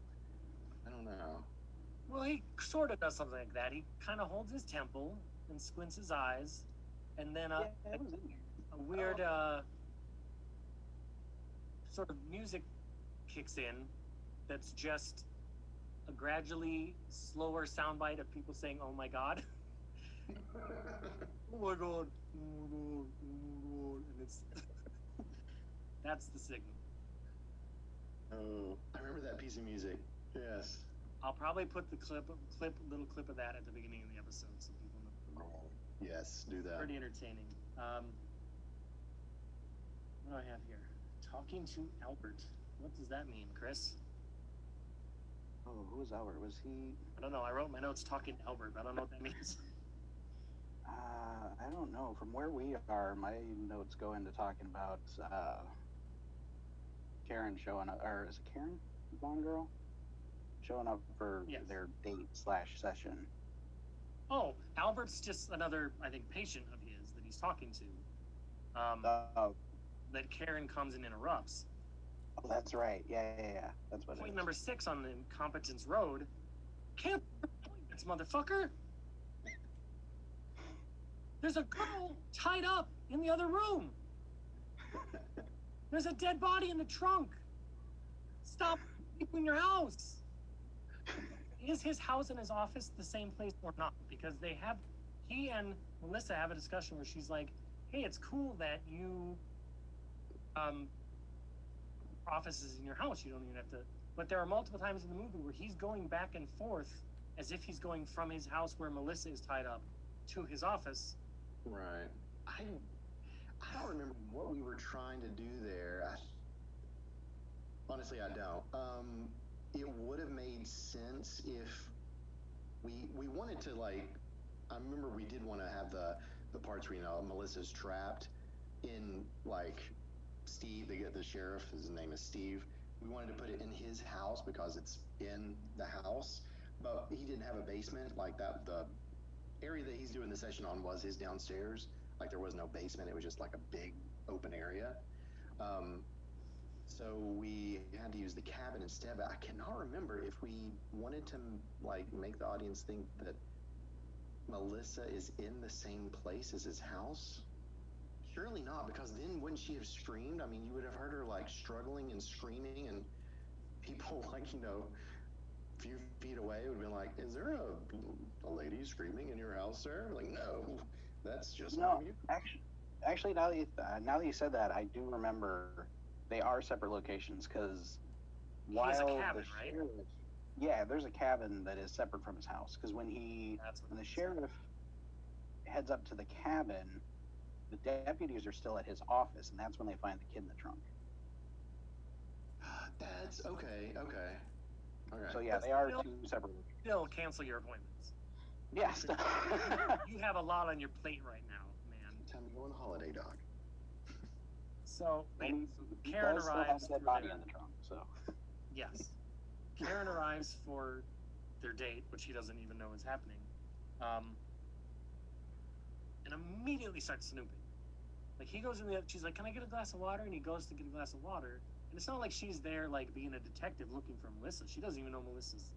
I don't know. well, he sort of does something like that. He kind of holds his temple and squints his eyes, and then uh, yeah, it was in here. a weird uh, sort of music kicks in, that's just a gradually slower soundbite of people saying, "Oh my god." oh my god, oh my god, oh my god, and it's that's the signal. oh, I remember that piece of music. Yes. I'll probably put the clip, clip, little clip of that at the beginning of the episode so people know. Yes, do that. Pretty entertaining. Um, what do I have here? Talking to Albert. What does that mean, Chris? Oh, who was Albert? Was he? I don't know. I wrote my notes talking to Albert, but I don't know what that means. Uh, I don't know. From where we are, my notes go into talking about uh, Karen showing up, or is it Karen, blonde girl, showing up for Yes. their date slash session. Oh, Albert's just another, I think, patient of his that he's talking to. Um, Oh, that Karen comes and interrupts. oh, that's right. Yeah, yeah, yeah. That's what it Point number six on the incompetence road. Cancel appointments, motherfucker. There's a girl tied up in the other room. There's a dead body in the trunk. Stop people in your house. Is his house and his office the same place or not? Because they have, he and Melissa have a discussion where she's like, "Hey, it's cool that you, um, office is in your house. You don't even have to." But there are multiple times in the movie where he's going back and forth as if he's going from his house where Melissa is tied up to his office. Right. I I don't remember what we were trying to do there. I, honestly, I don't. Um, it would have made sense if we we wanted to like. I remember we did want to have the the parts where you know Melissa's trapped in like Steve. They get the sheriff. His name is Steve. We wanted to put it in his house because it's in the house, but he didn't have a basement like that. The area that he's doing the session on was his downstairs. Like there was no basement; it was just like a big open area. Um, so we had to use the cabin instead. But I cannot remember if we wanted to like make the audience think that Melissa is in the same place as his house. Surely not, because then wouldn't she have screamed? I mean, you would have heard her like struggling and screaming, and people like you know few feet away would have been like, "Is there a, a lady screaming in your house, sir?" Like, no, that's just No, my actually, actually, now that you, uh, now that you said that, I do remember they are separate locations because He a while cabin, the right? sheriff, yeah, there's a cabin that is separate from his house because when he That's when the it is. sheriff heads up to the cabin, the deputies are still at his office, and that's when they find the kid in the trunk. That's okay, okay, okay. So yeah, That's they are still- two separate. Still cancel your appointments. Yes. You have a lot on your plate right now, man. Time to go on a holiday, dog. So, wait, And so he Karen does still have arrives dead for body their- in the trunk. So Yes. Karen arrives for their date, which he doesn't even know is happening, um, and immediately starts snooping. Like he goes in the, she's like, "Can I get a glass of water?" And he goes to get a glass of water, and it's not like she's there like being a detective looking for Melissa. She doesn't even know Melissa's.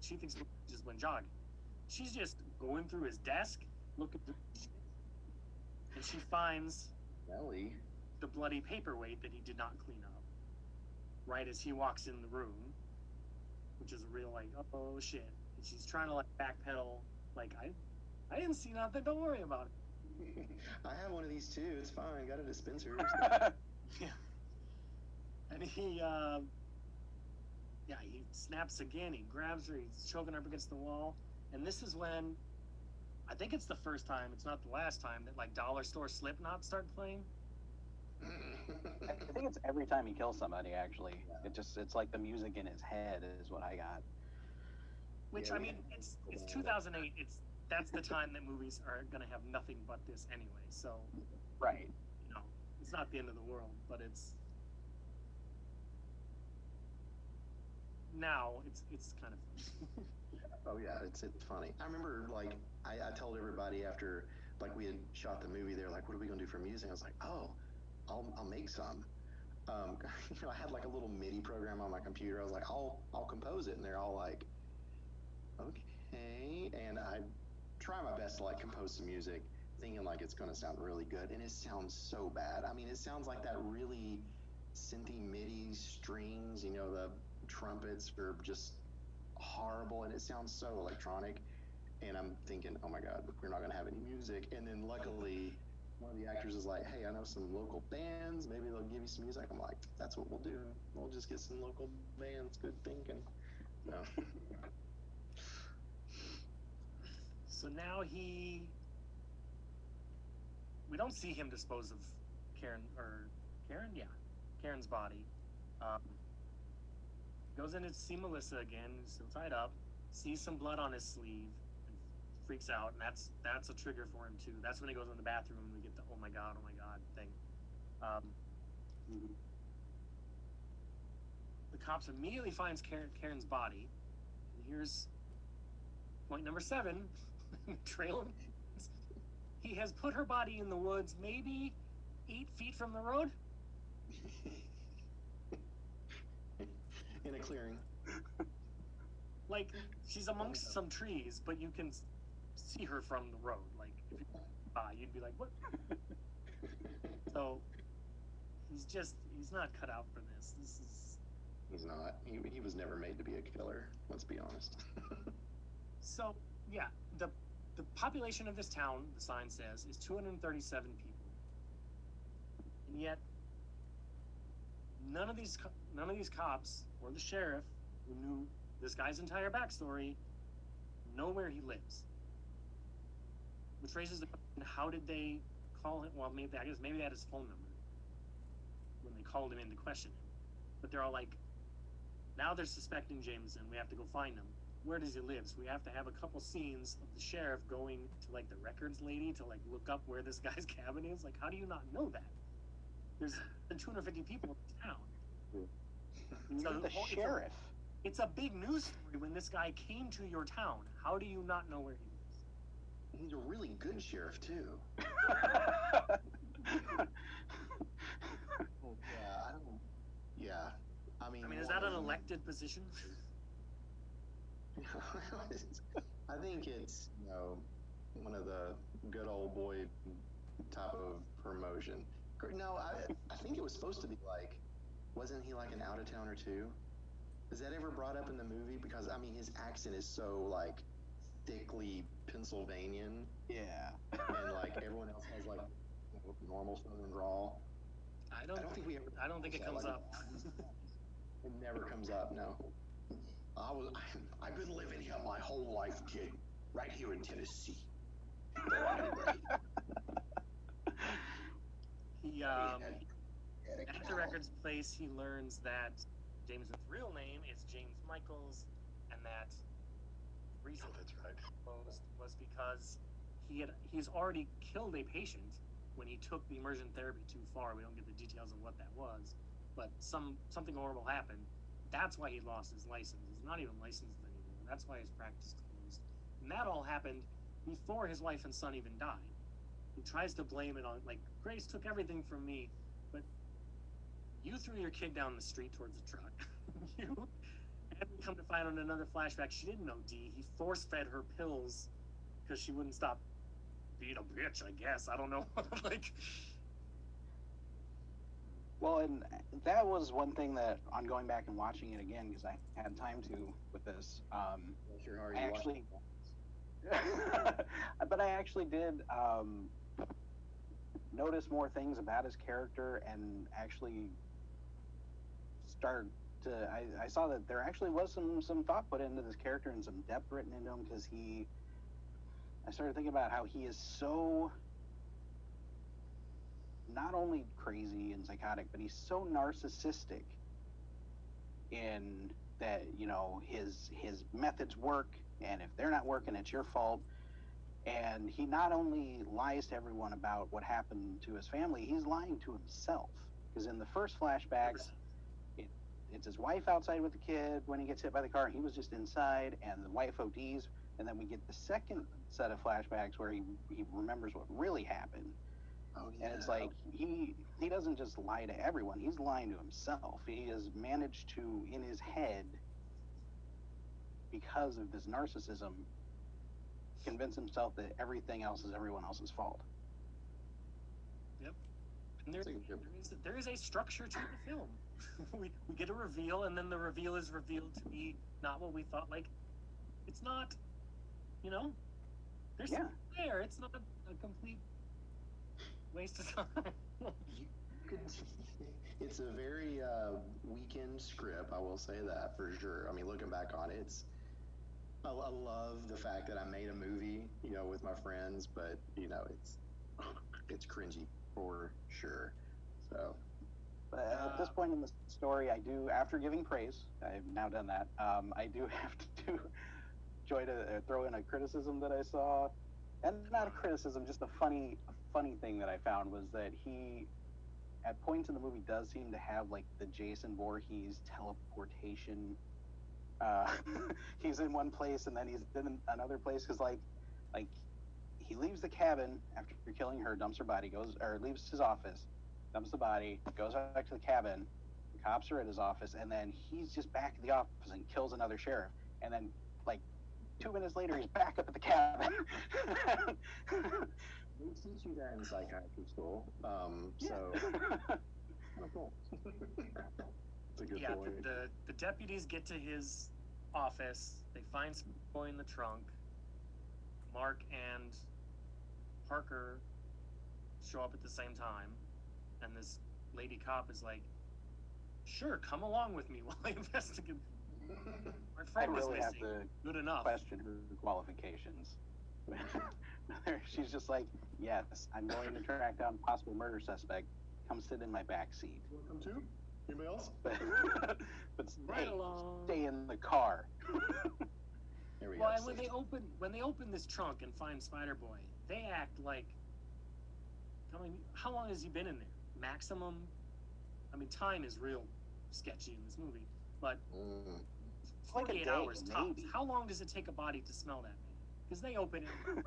She thinks Melissa just went jogging. She's just going through his desk, looking through, and she finds Nelly. the bloody paperweight that he did not clean up right as he walks in the room, which is a real like, oh shit. And she's trying to like backpedal, like I, I didn't see nothing. Don't worry about it. I have one of these too. It's fine. Got a dispenser. Yeah. And he, uh, yeah, he snaps again. He grabs her. He's choking her up against the wall. And this is when, I think it's the first time. It's not the last time that like dollar store Slipknot start playing. I think it's every time he kills somebody. Actually, it just it's like the music in his head is what I got. Which Yeah, I mean, it's it's 2008. It's that's the time that movies are gonna have nothing but this anyway. So Right. you know, it's not the end of the world, but it's now it's it's kind of Oh yeah, it's it's funny. I remember like I, I told everybody after like we had shot the movie, they're like, "What are we gonna do for music?" I was like, "Oh, I'll I'll make some." Um, you know, I had like a little MIDI program on my computer. I was like, "I'll I'll compose it," and they're all like, "Okay." And I try my best to like compose some music, thinking like it's gonna sound really good, and it sounds so bad. I mean, it sounds like that really synthy MIDI strings, you know, the trumpets are just horrible and it sounds so electronic. And I'm thinking, oh my God, we're not going to have any music. And then luckily, one of the actors is like, hey, I know some local bands. Maybe they'll give you some music. I'm like, that's what we'll do. We'll just get some local bands. Good thinking. No. So now he. We don't see him dispose of Karen or Karen, yeah, Karen's body. Um, goes in to see Melissa again, who's still tied up. Sees some blood on his sleeve, and freaks out, and that's that's a trigger for him too. That's when he goes in the bathroom and we get the oh my god, oh my god thing. Um, Mhm. the cops immediately finds Karen, Karen's body, and here's point number seven: trail. He has put her body in the woods, maybe eight feet from the road. In a clearing. Like she's amongst some trees, but you can see her from the road. Like if you by, you'd be like, "What?" So he's just he's not cut out for this. This is He's not. He, he was never made to be a killer. Let's be honest. so yeah. The the population of this town, the sign says, is 237 people, and yet none of these none of these cops or the sheriff who knew this guy's entire backstory know where he lives. Which raises the question: How did they call him? Well, maybe I guess maybe they had his phone number when they called him in to question him. But they're all like, now they're suspecting Jameson. We have to go find him. Where does he live? So we have to have a couple scenes of the sheriff going to like the records lady to like look up where this guy's cabin is. Like, how do you not know that? There's 250 people in hmm. the town. You're So the whole- it's a- sheriff. It's a big news story when this guy came to your town. How do you not know where he lives? He's a really good sheriff too. Oh, yeah, I don't. Yeah, I mean. I mean, is that an elected position? I think it's you know one of the good old boy type of promotion. No, I I think it was supposed to be like, wasn't he like an out of towner too? Is that ever brought up in the movie? Because I mean, his accent is so like thickly Pennsylvanian, yeah. and like everyone else has like normal Southern drawl. I I don't. I don't think we ever. I don't think it comes like- up. It never comes up. No. I was, I've been living here my whole life, kid. Right here in Tennessee. He um. had- had a At the records place, he learns that Jameson's real name is James Michaels, and that the reason Oh, that's right. closed was because he had he's already killed a patient when he took the immersion therapy too far. We don't get the details of what that was, but some something horrible happened. That's why he lost his license. He's not even licensed anymore. That's why his practice closed. And that all happened before his wife and son even died. He tries to blame it on like Grace took everything from me, but you threw your kid down the street towards a truck. you and we come to find on another flashback she didn't know D. He force fed her pills because she wouldn't stop being a bitch, I guess. I don't know. like Well, and that was one thing that on going back and watching it again because I had time to with this. Um, sure how I you watched actually- but I actually did um, notice more things about his character and actually start to. I, I saw that there actually was some some thought put into this character and some depth written into him because he. I started thinking about how he is so not only crazy and psychotic, but he's so narcissistic in that you know his his methods work and if they're not working it's your fault and he not only lies to everyone about what happened to his family he's lying to himself. Because in the first flashback it's his wife outside with the kid when he gets hit by the car. He was just inside and the wife ODs and then we get the second set of flashbacks where he, he remembers what really happened. Oh, yeah. and it's like he he doesn't just lie to everyone. He's lying to himself. He has managed to in his head because of this narcissism convince himself that everything else is everyone else's fault and there, That's a good- there is there is a structure to the film. we, we get a reveal, and then the reveal is revealed to be not what we thought. Like, it's not, you know, there's Yeah. something there. It's not a complete waste of time. It's a very uh, weekend script. I will say that for sure. I mean, looking back on it, it's. I, I love the fact that I made a movie, you know, with my friends, but you know, it's it's cringy for sure. So But at this Uh, point in the story, I do, after giving praise, I've now done that. Um, I do have to joy to uh, throw in a criticism that I saw, and not a criticism, just a funny, a funny thing that I found was that he, at points in the movie, does seem to have like the Jason Voorhees teleportation. Uh, he's in one place and then he's in another place because like, like he leaves the cabin after killing her, dumps her body, goes or leaves his office dumps the body, goes back to the cabin. The cops are at his office, and then he's just back at the office and kills another sheriff. And then, like, two minutes later, he's back up at the cabin. they teach you that in psychiatry school. Um, so oh, cool. That's a good yeah, point. the, the the deputies get to his office. They find some boy in the trunk. Mark and Parker show up at the same time, and this lady cop is like, "Sure, come along with me while I investigate." My I friend was really have to Good enough. question her qualifications. She's just like, yes, I'm going to track down possible murder suspect. Come sit in my back seat. Welcome to. Anybody else? But, but Right stay, along. stay in the car. Here we Well, go. and when they open when they open this trunk and find Spider Boy, they act like. I mean, how long has he been in there? Maximum. I mean, time is real sketchy in this movie, but Mm. like a 48 day, hours tops. How long does it take a body to smell that? Because they open it, Yeah.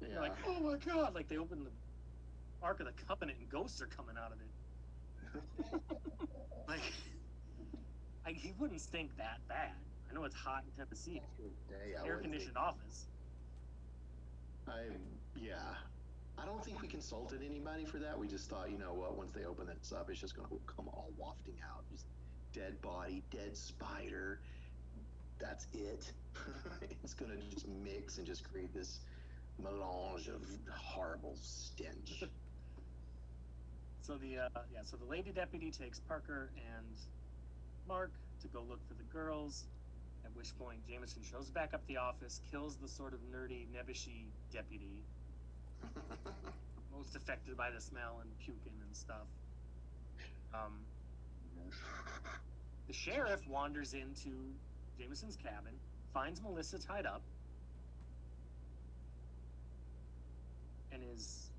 they're like, oh my god! Like they open the Ark of the Covenant and ghosts are coming out of it. Like, I, he wouldn't stink that bad. I know it's hot in Tennessee, Day, Air conditioned office. I yeah. I don't think we consulted anybody for that. We just thought, you know what, once they open this up, it's just going to come all wafting out. Just dead body, dead spider. That's it. it's going to just mix and just create this melange of horrible stench. So the uh, yeah, so the lady deputy takes Parker and Mark to go look for the girls. At which point Jameson shows back up the office, kills the sort of nerdy, nebbishy deputy, most affected by the smell and puking and stuff. Um, the sheriff wanders into Jameson's cabin, finds Melissa tied up, and is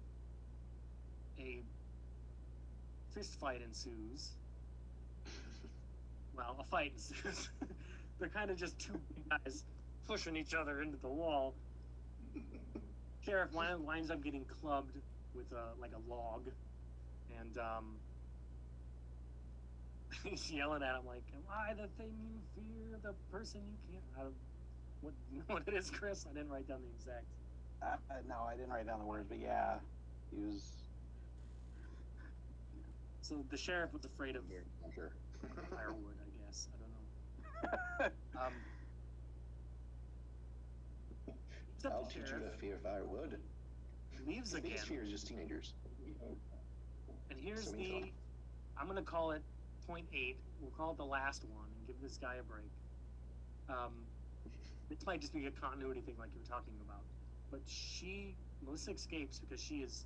a fist fight ensues. Well, a fight ensues. They're kind of just two big guys pushing each other into the wall. Sheriff winds up getting clubbed with a like a log, and um, he's yelling at him like, "Why the thing you fear, the person you can't." I don't, what you know what it is, Chris? I didn't write down the exact. Uh, no, I didn't write down the words, but yeah, he was. So the sheriff was afraid of sure. firewood, I guess. I don't know. Um, I'll the teach you to fear firewood. leaves The again, fear is just teenagers. and here's So the. I'm gonna call it point eight. We'll call it the last one and give this guy a break. Um, this might just be a continuity thing, like you were talking about. But she, Melissa escapes because she is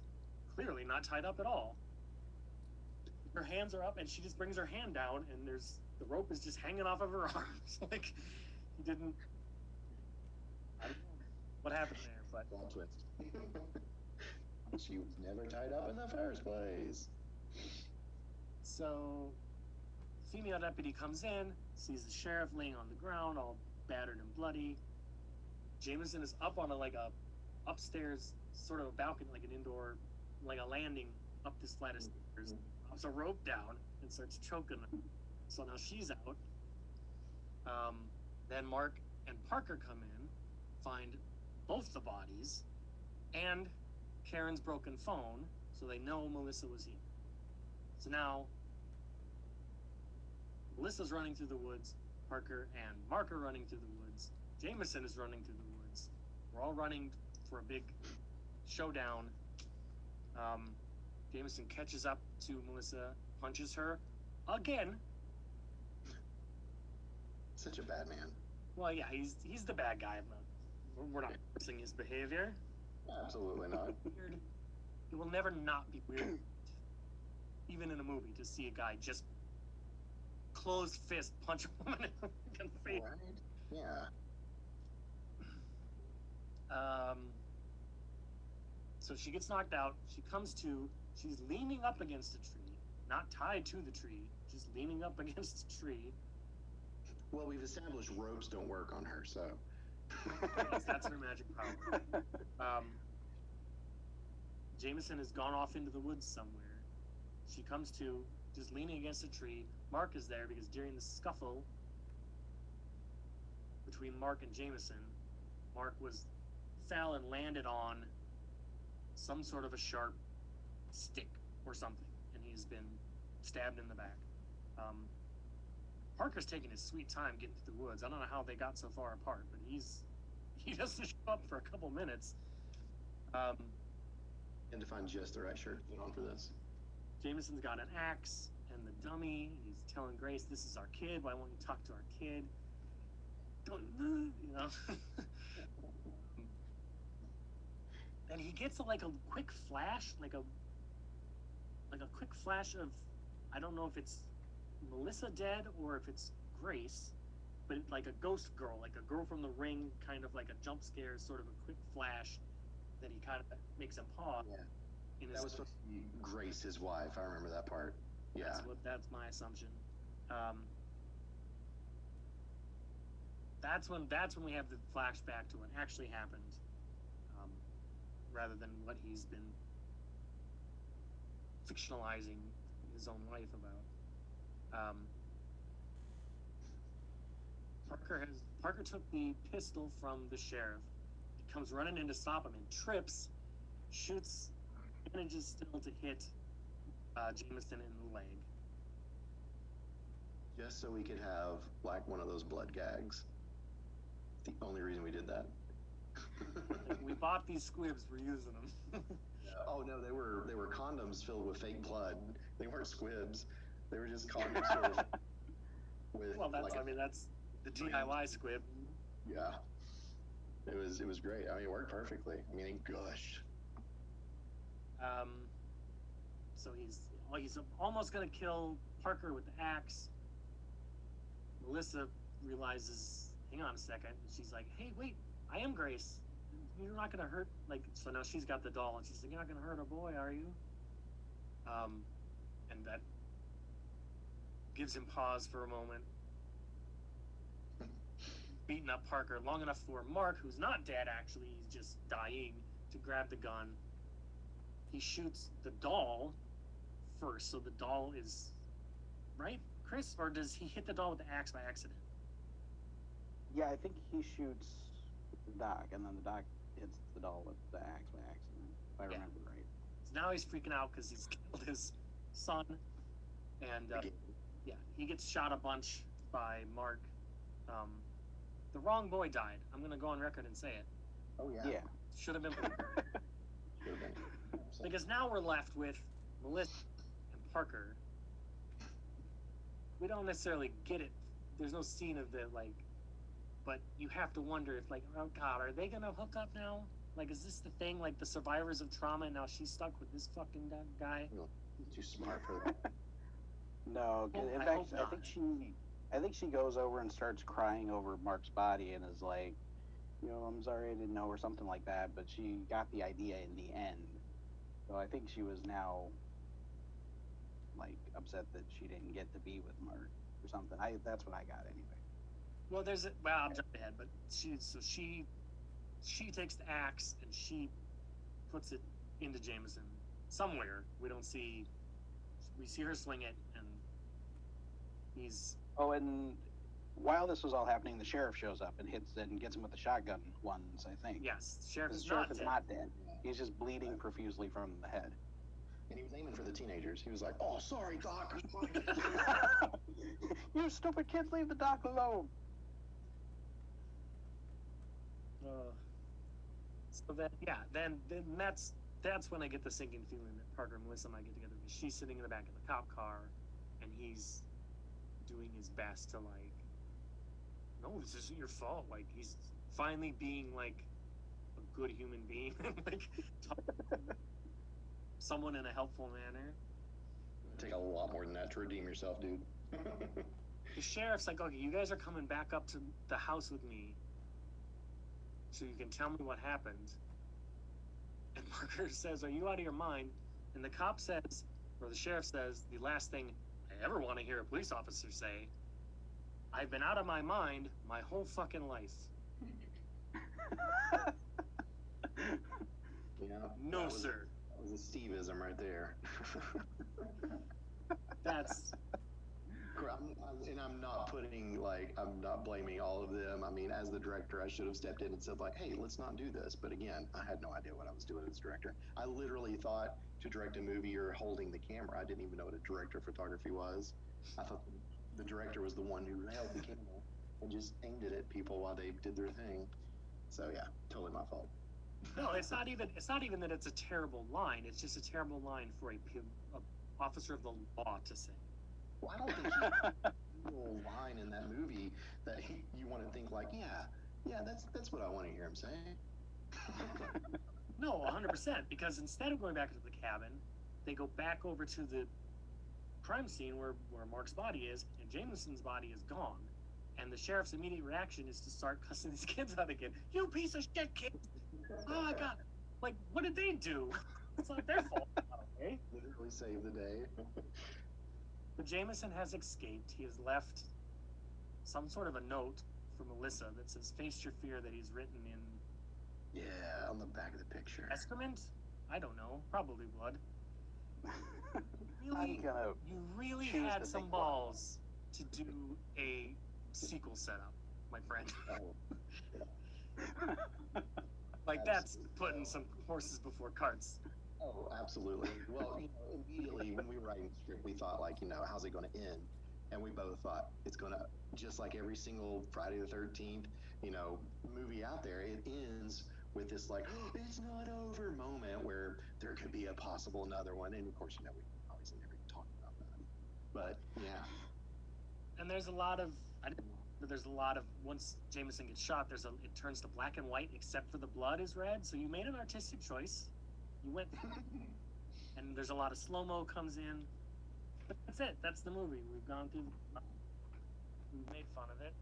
clearly not tied up at all. Her hands are up, and she just brings her hand down, and there's the rope is just hanging off of her arms. like he didn't. I don't know what happened there, but Plot twist. she was never tied up in the first place. So, female deputy comes in, sees the sheriff laying on the ground, all battered and bloody. Jameson is up on a like a upstairs sort of a balcony, like an indoor, like a landing up this flight of stairs. Mm-hmm. Drops a rope down and starts choking her. So now she's out. Um, then Mark and Parker come in, find both the bodies, and Karen's broken phone, so they know Melissa was here. So now Melissa's running through the woods. Parker and Mark are running through the woods. Jameson is running through the woods. We're all running for a big showdown. Um, Jameson catches up to Melissa, punches her again. Such a bad man. Well, yeah, he's he's the bad guy. Not, we're- not fixing his behavior. Absolutely not. Weird. It will never not be weird, even in a movie, to see a guy just closed fist punch a woman in the face. right? Yeah. Um, so she gets knocked out. She comes to. She's leaning up against a tree, not tied to the tree, just leaning up against a tree. Well, we've established ropes don't work on her, so. Yes, that's her magic power. Um, Jameson has gone off into the woods somewhere. She comes to, just leaning against a tree. Mark is there because during the scuffle between Mark and Jameson, Mark was fell and landed on some sort of a sharp stick or something, and he's been stabbed in the back. Um, Parker's taking his sweet time getting through the woods. I don't know how they got so far apart, but he's he doesn't show up for a couple minutes. Um, And to find just the right shirt to put on for this. Jameson's got an axe and the dummy. He's telling Grace, "This is our kid. Why won't you talk to our kid?" Don't you know? and he gets like a quick flash, like a like a quick flash of I don't know if it's Melissa dead or if it's Grace, but it, like a ghost girl, like a girl from the ring, kind of like a jump scare, sort of a quick flash that he kind of makes him pause. Yeah. In That was supposed to be Grace, his wife. I remember that part. Yeah. That's what that's my assumption. Um, that's when that's when we have the flashback to what actually happened, um, rather than what he's been fictionalizing his own life about. Um, Parker has Parker took the pistol from the sheriff. He comes running in to stop him and trips, shoots, manages still to hit uh, Jameson in the leg. Just so we could have like one of those blood gags. The only reason we did that. we bought these squibs. We're using them. oh no, they were they were condoms filled with fake blood. They weren't squibs. They were just condoms filled with, with well, that's like I mean that's the DIY squib. yeah. It was it was great. I mean, it worked perfectly. I mean, gosh. Um, so he's well, he's almost gonna kill Parker with the axe. Melissa realizes, hang on a second. She's like, hey, wait, I am Grace. You're not gonna hurt like. So now she's got the doll, and she's like, you're not gonna hurt our boy, are you? Um, and that gives him pause for a moment. Beating up Parker long enough for Mark, who's not dead actually, he's just dying, to grab the gun. He shoots the doll first, so the doll is right, Chris, or does he hit the doll with the axe by accident? Yeah, I think he shoots the doc, and then the doc hits the doll with the axe by accident, if I Yeah. remember right. So now he's freaking out because he's killed his son, and uh, yeah, he gets shot a bunch by Mark. Um, the wrong boy died. I'm gonna go on record and say it. Oh yeah. Yeah. Should have been Should've been. because now we're left with Melissa and Parker. We don't necessarily get it. There's no scene of the like, but you have to wonder if like, oh God, are they gonna hook up now? Like, is this the thing? Like the survivors of trauma, and now she's stuck with this fucking gu- guy. Too smart for that. No, 'cause Well, in I fact, I, think she, I think she goes over and starts crying over Mark's body and is like, you know, I'm sorry I didn't know or something like that. But she got the idea in the end, so I think she was now like upset that she didn't get to be with Mark or something. I that's what I got anyway. Well, there's a, well, I'm jumping ahead, but she so she she takes the axe and she puts it into Jameson somewhere. We don't see we see her swing it, and he's Oh, and while this was all happening, the sheriff shows up and hits it and gets him with the shotgun once, I think. yes, sheriff The is sheriff not is dead. not dead. He's just bleeding profusely from the head. and he was aiming for the teenagers. He was like, "Oh, sorry, Doc." you stupid kids, leave the doc alone. Uh, so then, yeah, then then that's that's when I get the sinking feeling that Parker and Melissa might get together because she's sitting in the back of the cop car, and he's doing his best to like, no, this isn't your fault. Like he's finally being like a good human being, like someone in a helpful manner. Take a lot more than that to redeem yourself, dude. The sheriff's like, okay, you guys are coming back up to the house with me so you can tell me what happened. And Parker says, Are you out of your mind? And the cop says, or the sheriff says, the last thing I ever want to hear a police officer say I've been out of my mind my whole fucking life. yeah. No, was, sir. That was a Steveism right there. That's I'm, I'm, and I'm not putting like I'm not blaming all of them. I mean, as the director, I should have stepped in and said like, "Hey, let's not do this." But again, I had no idea what I was doing as director. I literally thought to direct a movie, you're holding the camera. I didn't even know what a director of photography was. I thought the director was the one who held the camera and just aimed it at people while they did their thing. So yeah, totally my fault. no, it's not even it's not even that it's a terrible line. It's just a terrible line for a officer of the law to say. Well, I don't think little line in that movie that he, you want to think like, yeah, yeah, that's that's what I want to hear him say. No, 100%. Because instead of going back to the cabin, they go back over to the crime scene where, where Mark's body is, and Jameson's body is gone. And the sheriff's immediate reaction is to start cussing these kids out again. You piece of shit, kid! Oh my god! Like, what did they do? It's not their fault. Okay? Literally save the day. But Jameson has escaped. He has left some sort of a note for Melissa that says, Face your fear, that he's written in yeah, on the back of the picture. excrement? I don't know. Probably blood. Really, you really had some blood. balls to do a sequel setup, my friend. Oh, Like that's putting some horses before carts. Oh, absolutely. Well, you know, immediately when we were writing the script, we thought like, you know, how's it going to end? And we both thought it's going to, just like every single Friday the 13th, you know, movie out there, it ends with this like, oh, it's not over moment where there could be a possible another one. And of course, you know, we obviously never talked about that. But yeah, And there's a lot of I didn't there's a lot of once Jameson gets shot, there's a it turns to black and white except for the blood is red. So you made an artistic choice. You went and there's a lot of slow mo comes in. But that's it. That's the movie. We've gone through. We've made fun of it.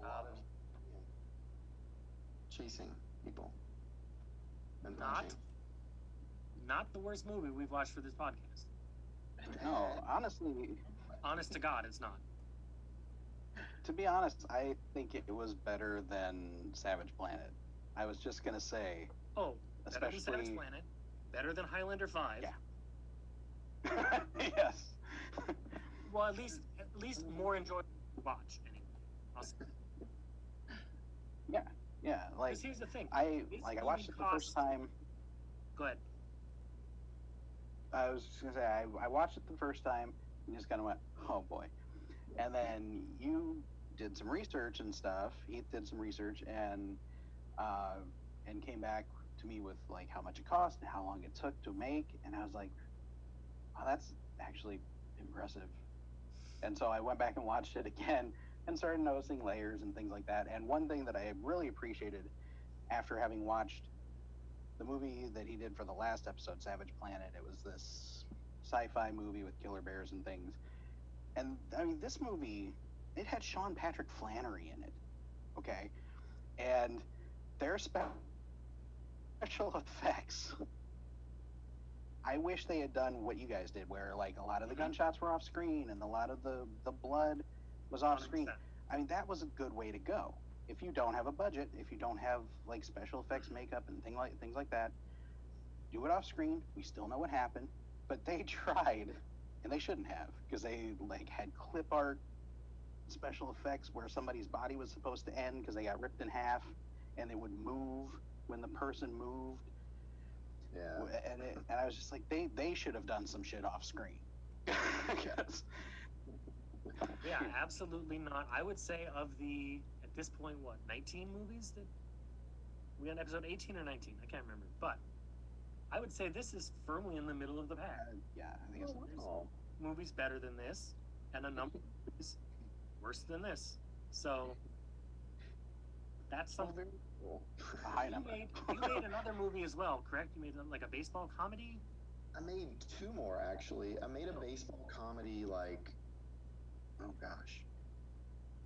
a lot of um, yeah, chasing people. And Not punching. not the worst movie we've watched for this podcast. No, honestly, Honest to God, it's not. to be honest, I think it was better than Savage Planet. I was just gonna say, Oh, than Savage Planet. Better than Highlander Five. Yeah. yes. Well, at least at least more enjoyable to watch anyway. I'll say. yeah, like here's the thing. I this like I watched it the first time. Go ahead. I was just gonna say I, I watched it the first time and just kind of went, oh boy, and then you did some research and stuff. He did some research and uh, and came back to me with like how much it cost and how long it took to make, and I was like, oh, that's actually impressive. And so I went back and watched it again and started noticing layers and things like that. And one thing that I really appreciated after having watched the movie that he did for the last episode, Savage Planet. It was this sci-fi movie with killer bears and things. And I mean, this movie, it had Sean Patrick Flanery in it. Okay, and their spe- special effects. I wish they had done what you guys did, where like a lot of the mm-hmm. gunshots were off screen and a lot of the the blood was off screen. 100%. I mean, that was a good way to go. If you don't have a budget, if you don't have like special effects mm-hmm. makeup and thing like things like that, do it off screen. We still know what happened, but they tried, and they shouldn't have because they like had clip art special effects where somebody's body was supposed to end because they got ripped in half, and they would move when the person moved. Yeah. and it, and I was just like, they they should have done some shit off screen. I guess. Yeah, absolutely not. I would say of the at this point, what nineteen movies that we on episode eighteen or nineteen? I can't remember, but I would say this is firmly in the middle of the pack. Uh, yeah, I think it's. Oh, Movies better than this, and a number of movies worse than this. So that's oh, something. Cool. A high You number. made, you made another movie as well, correct? You made like a baseball comedy. I made two more actually. I made a baseball comedy like, oh gosh,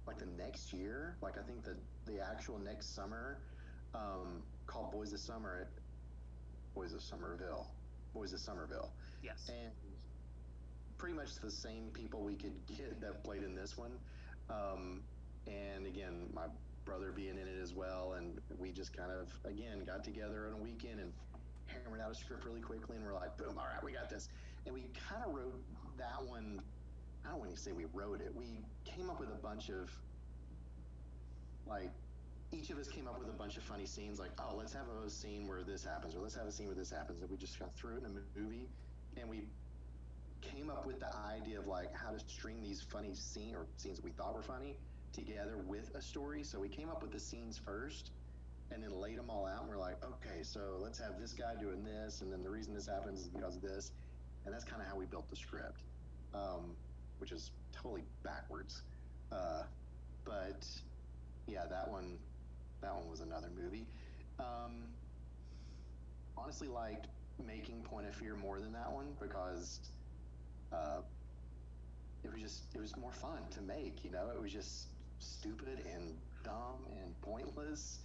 like the next year. Like I think the the actual next summer, um, called Boys of Summer. At Boys of Somerville. Boys of Somerville. Yes. and pretty much the same people we could get that played in this one. Um, and again, my brother being in it as well, and we just kind of again got together on a weekend and hammered out a script really quickly, and we're like, boom, all right, we got this. And we kind of wrote that one. I don't want to say we wrote it. We came up with a bunch of like each of us came up with a bunch of funny scenes like oh let's have a scene where this happens or let's have a scene where this happens and we just of threw it in a movie and we came up with the idea of like how to string these funny scene or scenes we thought were funny together with a story so we came up with the scenes first and then laid them all out and we're like okay so let's have this guy doing this and then the reason this happens is because of this and that's kind of how we built the script um, which is totally backwards uh, but yeah that one that one was another movie. Um, honestly, liked making Point of Fear more than that one because uh, it was just it was more fun to make. You know, it was just stupid and dumb and pointless,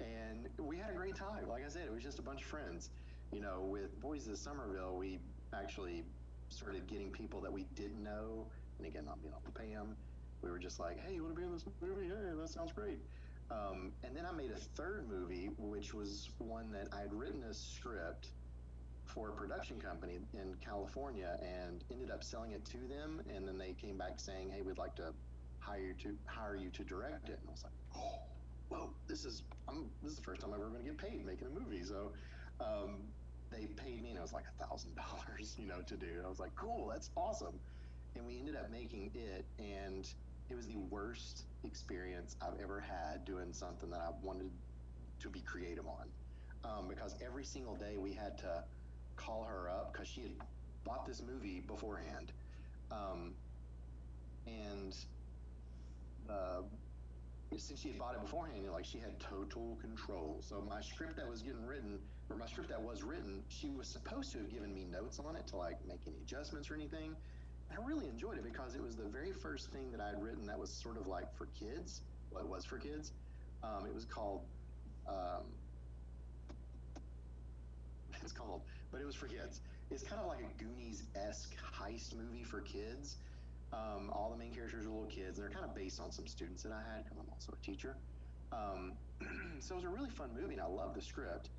and we had a great time. Like I said, it was just a bunch of friends. You know, with Boys of Somerville, we actually started getting people that we didn't know, and again, not being able to pay them. We were just like, "Hey, you want to be in this movie? Hey, that sounds great." Um, and then I made a third movie, which was one that I'd written a script for a production company in California and ended up selling it to them. And then they came back saying, "Hey, we'd like to hire you to hire you to direct it." And I was like, "Oh, whoa! This is I'm this is the first time I've ever going to get paid making a movie." So um, they paid me, and it was like a thousand dollars, you know, to do. And I was like, "Cool, that's awesome." And we ended up making it, and it was the worst experience I've ever had doing something that I wanted to be creative on. Um, because every single day we had to call her up because she had bought this movie beforehand. Um, and uh, since she had bought it beforehand, like she had total control. So my script that was getting written, or my script that was written, she was supposed to have given me notes on it to like make any adjustments or anything. I really enjoyed it because it was the very first thing that I had written that was sort of like for kids. Well, it was for kids. Um, it was called. Um, it's called, but it was for kids. It's kind of like a Goonies esque heist movie for kids. Um, all the main characters are little kids, and they're kind of based on some students that I had because I'm also a teacher. Um, so it was a really fun movie, and I loved the script.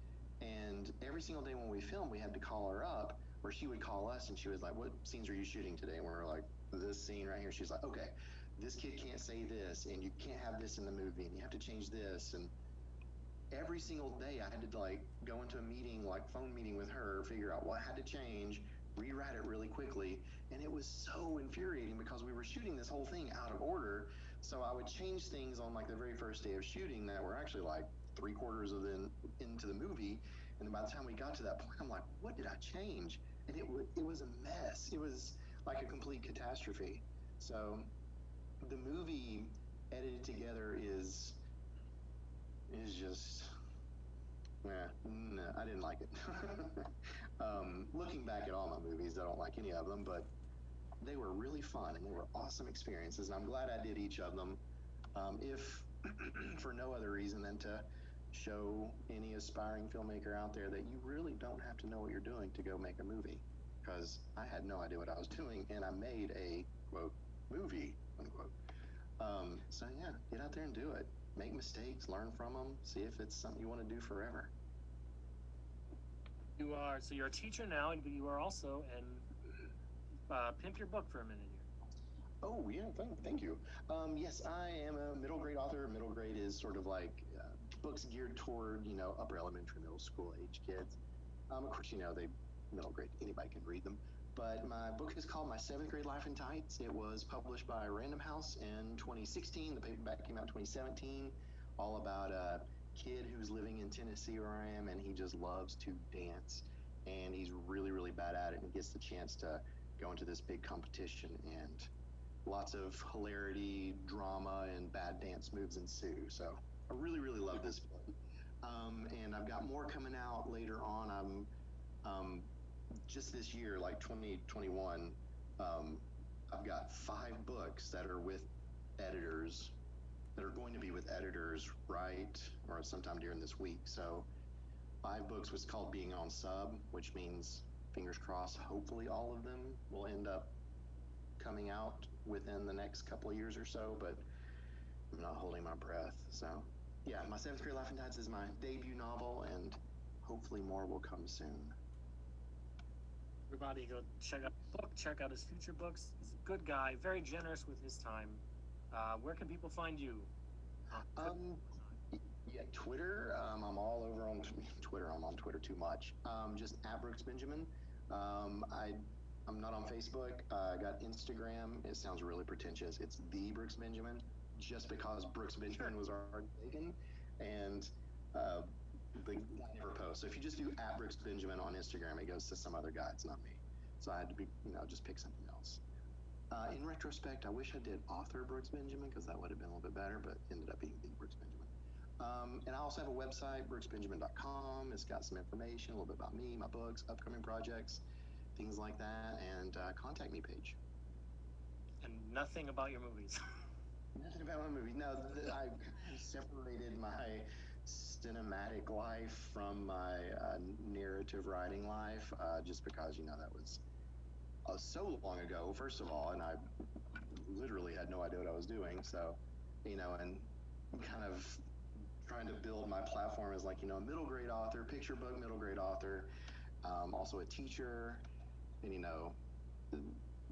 And every single day when we filmed, we had to call her up where she would call us and she was like, "What scenes are you shooting today?" And we were like, "This scene right here." She's like, "Okay, this kid can't say this, and you can't have this in the movie, and you have to change this." And every single day, I had to like go into a meeting, like phone meeting with her, figure out what had to change, rewrite it really quickly, and it was so infuriating because we were shooting this whole thing out of order. So I would change things on like the very first day of shooting that were actually like three quarters of the into the movie, and by the time we got to that point, I'm like, "What did I change?" and it, w- it was a mess. It was like a complete catastrophe. So the movie edited together is is just yeah, no, I didn't like it. um, looking back at all my movies, I don't like any of them, but they were really fun and they were awesome experiences, and I'm glad I did each of them. Um, if for no other reason than to show any aspiring filmmaker out there that you really don't have to know what you're doing to go make a movie because I had no idea what I was doing and I made a quote movie unquote. Um, so yeah, get out there and do it. Make mistakes, learn from them, see if it's something you want to do forever. You are so you're a teacher now, but you are also and uh, pimp your book for a minute here. Oh yeah, thank, thank you. Um, yes, I am a middle grade author. Middle grade is sort of like uh, books geared toward you know upper elementary, middle school age kids. Um, of course, you know they middle grade. Anybody can read them. But my book is called My Seventh Grade Life in Tights. It was published by Random House in 2016. The paperback came out in 2017. All about a kid who's living in Tennessee where I am, and he just loves to dance. And he's really, really bad at it, and he gets the chance to go into this big competition. And lots of hilarity, drama, and bad dance moves ensue. So I really, really love this book. Um, and I've got more coming out later on. I'm um, just this year, like 2021, um, I've got five books that are with editors that are going to be with editors right or sometime during this week. So five books was called Being on Sub, which means fingers crossed, hopefully all of them will end up coming out within the next couple of years or so, but I'm not holding my breath. So yeah, my seventh grade Life in Tights is my debut novel and hopefully more will come soon. Everybody go check out book, check out his future books. He's a good guy, very generous with his time. Uh, where can people find you? Um, yeah, Twitter. Um, I'm all over on Twitter. I'm on Twitter too much. Um, just at Brooks Benjamin. Um, I I'm not on Facebook. Uh, I got Instagram. It sounds really pretentious. It's the Brooks Benjamin, just because Brooks Benjamin was already taken, and uh, the guy never posts. So if you just do at Brooks Benjamin on Instagram, it goes to some other guy. It's not me. So I had to be, you know, just pick something else. Uh, in retrospect, I wish I did author Brooks Benjamin because that would have been a little bit better, but ended up being the Brooks Benjamin. Um, and I also have a website, brooksbenjamin.com. It's got some information, a little bit about me, my books, upcoming projects, things like that, and uh, contact me page. and nothing about your movies. Nothing about my movie. No, th- I separated my cinematic life from my uh, narrative writing life uh, just because, you know, that was uh, so long ago, first of all, and I literally had no idea what I was doing. So, you know, and kind of trying to build my platform as like, you know, a middle grade author, picture book middle grade author, um, also a teacher, and, you know,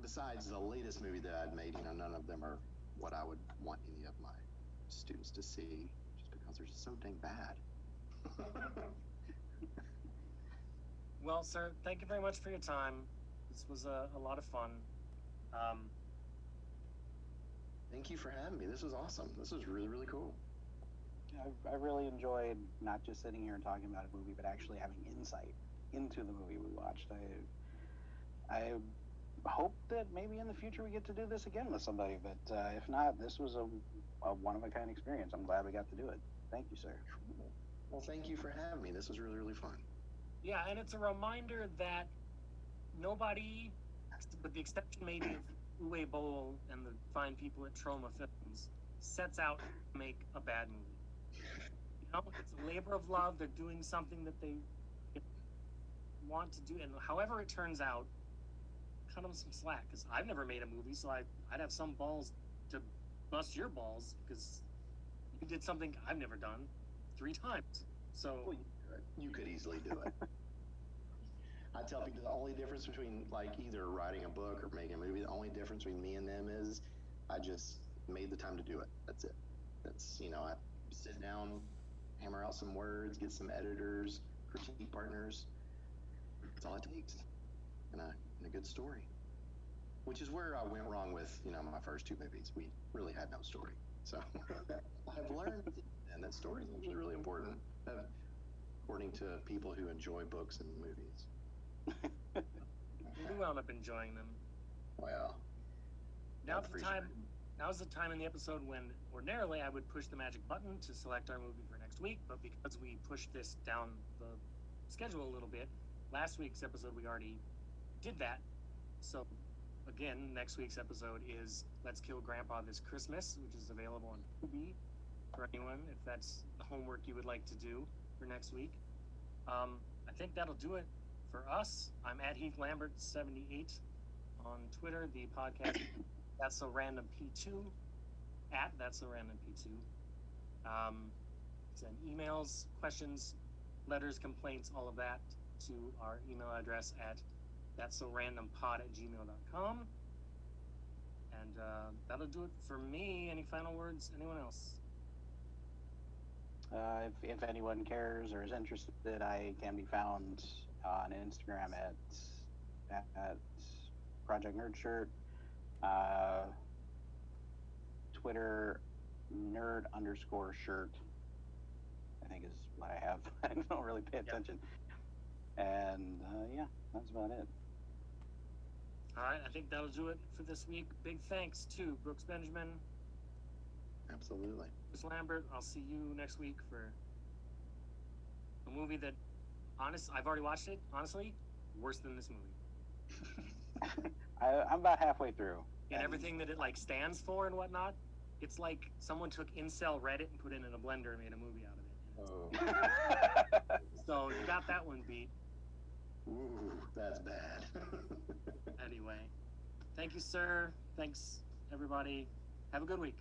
besides the latest movie that I'd made, you know, none of them are what I would want any of my students to see, just because they're just so dang bad. well, sir, thank you very much for your time. This was a, a lot of fun. Um, Thank you for having me. This was awesome. This was really, really cool. I, I really enjoyed not just sitting here and talking about a movie, but actually having insight into the movie we watched. I, I hope that maybe in the future we get to do this again with somebody, but uh, if not, this was a, a one of a kind experience. I'm glad we got to do it. Thank you, sir. Well, thank you for having me. This was really, really fun. yeah, and it's a reminder that nobody, with the exception maybe of Uwe Boll and the fine people at Troma Films, sets out to make a bad movie. You know, it's a labor of love. They're doing something that they want to do, and however it turns out, cut them some slack. Because I've never made a movie, so I, I'd have some balls to bust your balls because you did something I've never done three times. So Well, you could, you could easily do it. I tell people the only difference between like either writing a book or making a movie, the only difference between me and them is I just made the time to do it. That's it. That's you know, I sit down, hammer out some words, get some editors, critique partners. That's all it takes. And a, and a good story. Which is where I went wrong with, you know, my first two movies. We really had no story. So I've learned and that story is actually really important, according to people who enjoy books and movies. we wound up enjoying them. Well, Now's the time. sure. Now's the time in the episode when ordinarily I would push the magic button to select our movie for next week, but because we pushed this down the schedule a little bit, last week's episode we already did that. So again, next week's episode is Let's Kill Grandpa This Christmas, which is available on Tubi for anyone if that's the homework you would like to do for next week. Um, I think that'll do it for us. I'm at Heath Lambert 78 on Twitter. The podcast that's so random P2 at that's so random P2. Um, send emails, questions, letters, complaints, all of that to our email address at that's so random pod at gmail.com. And uh, that'll do it for me. Any final words? Anyone else? Uh, if, if anyone cares or is interested, I can be found on Instagram at at, at Project Nerd Shirt. Uh, Twitter nerd underscore shirt. I think is what I have. I don't really pay attention. And uh, yeah, that's about it. All right, I think that'll do it for this week. Big thanks to Brooks Benjamin, Absolutely. Chris Lambert. I'll see you next week for a movie that, honest, I've already watched it. Honestly, worse than this movie. I, I'm about halfway through. And everything that it like stands for and whatnot. It's like someone took incel Reddit and put it in a blender and made a movie out of it. Oh. So you got that one beat. Ooh, that's bad. Anyway, thank you, sir. Thanks, everybody. Have a good week.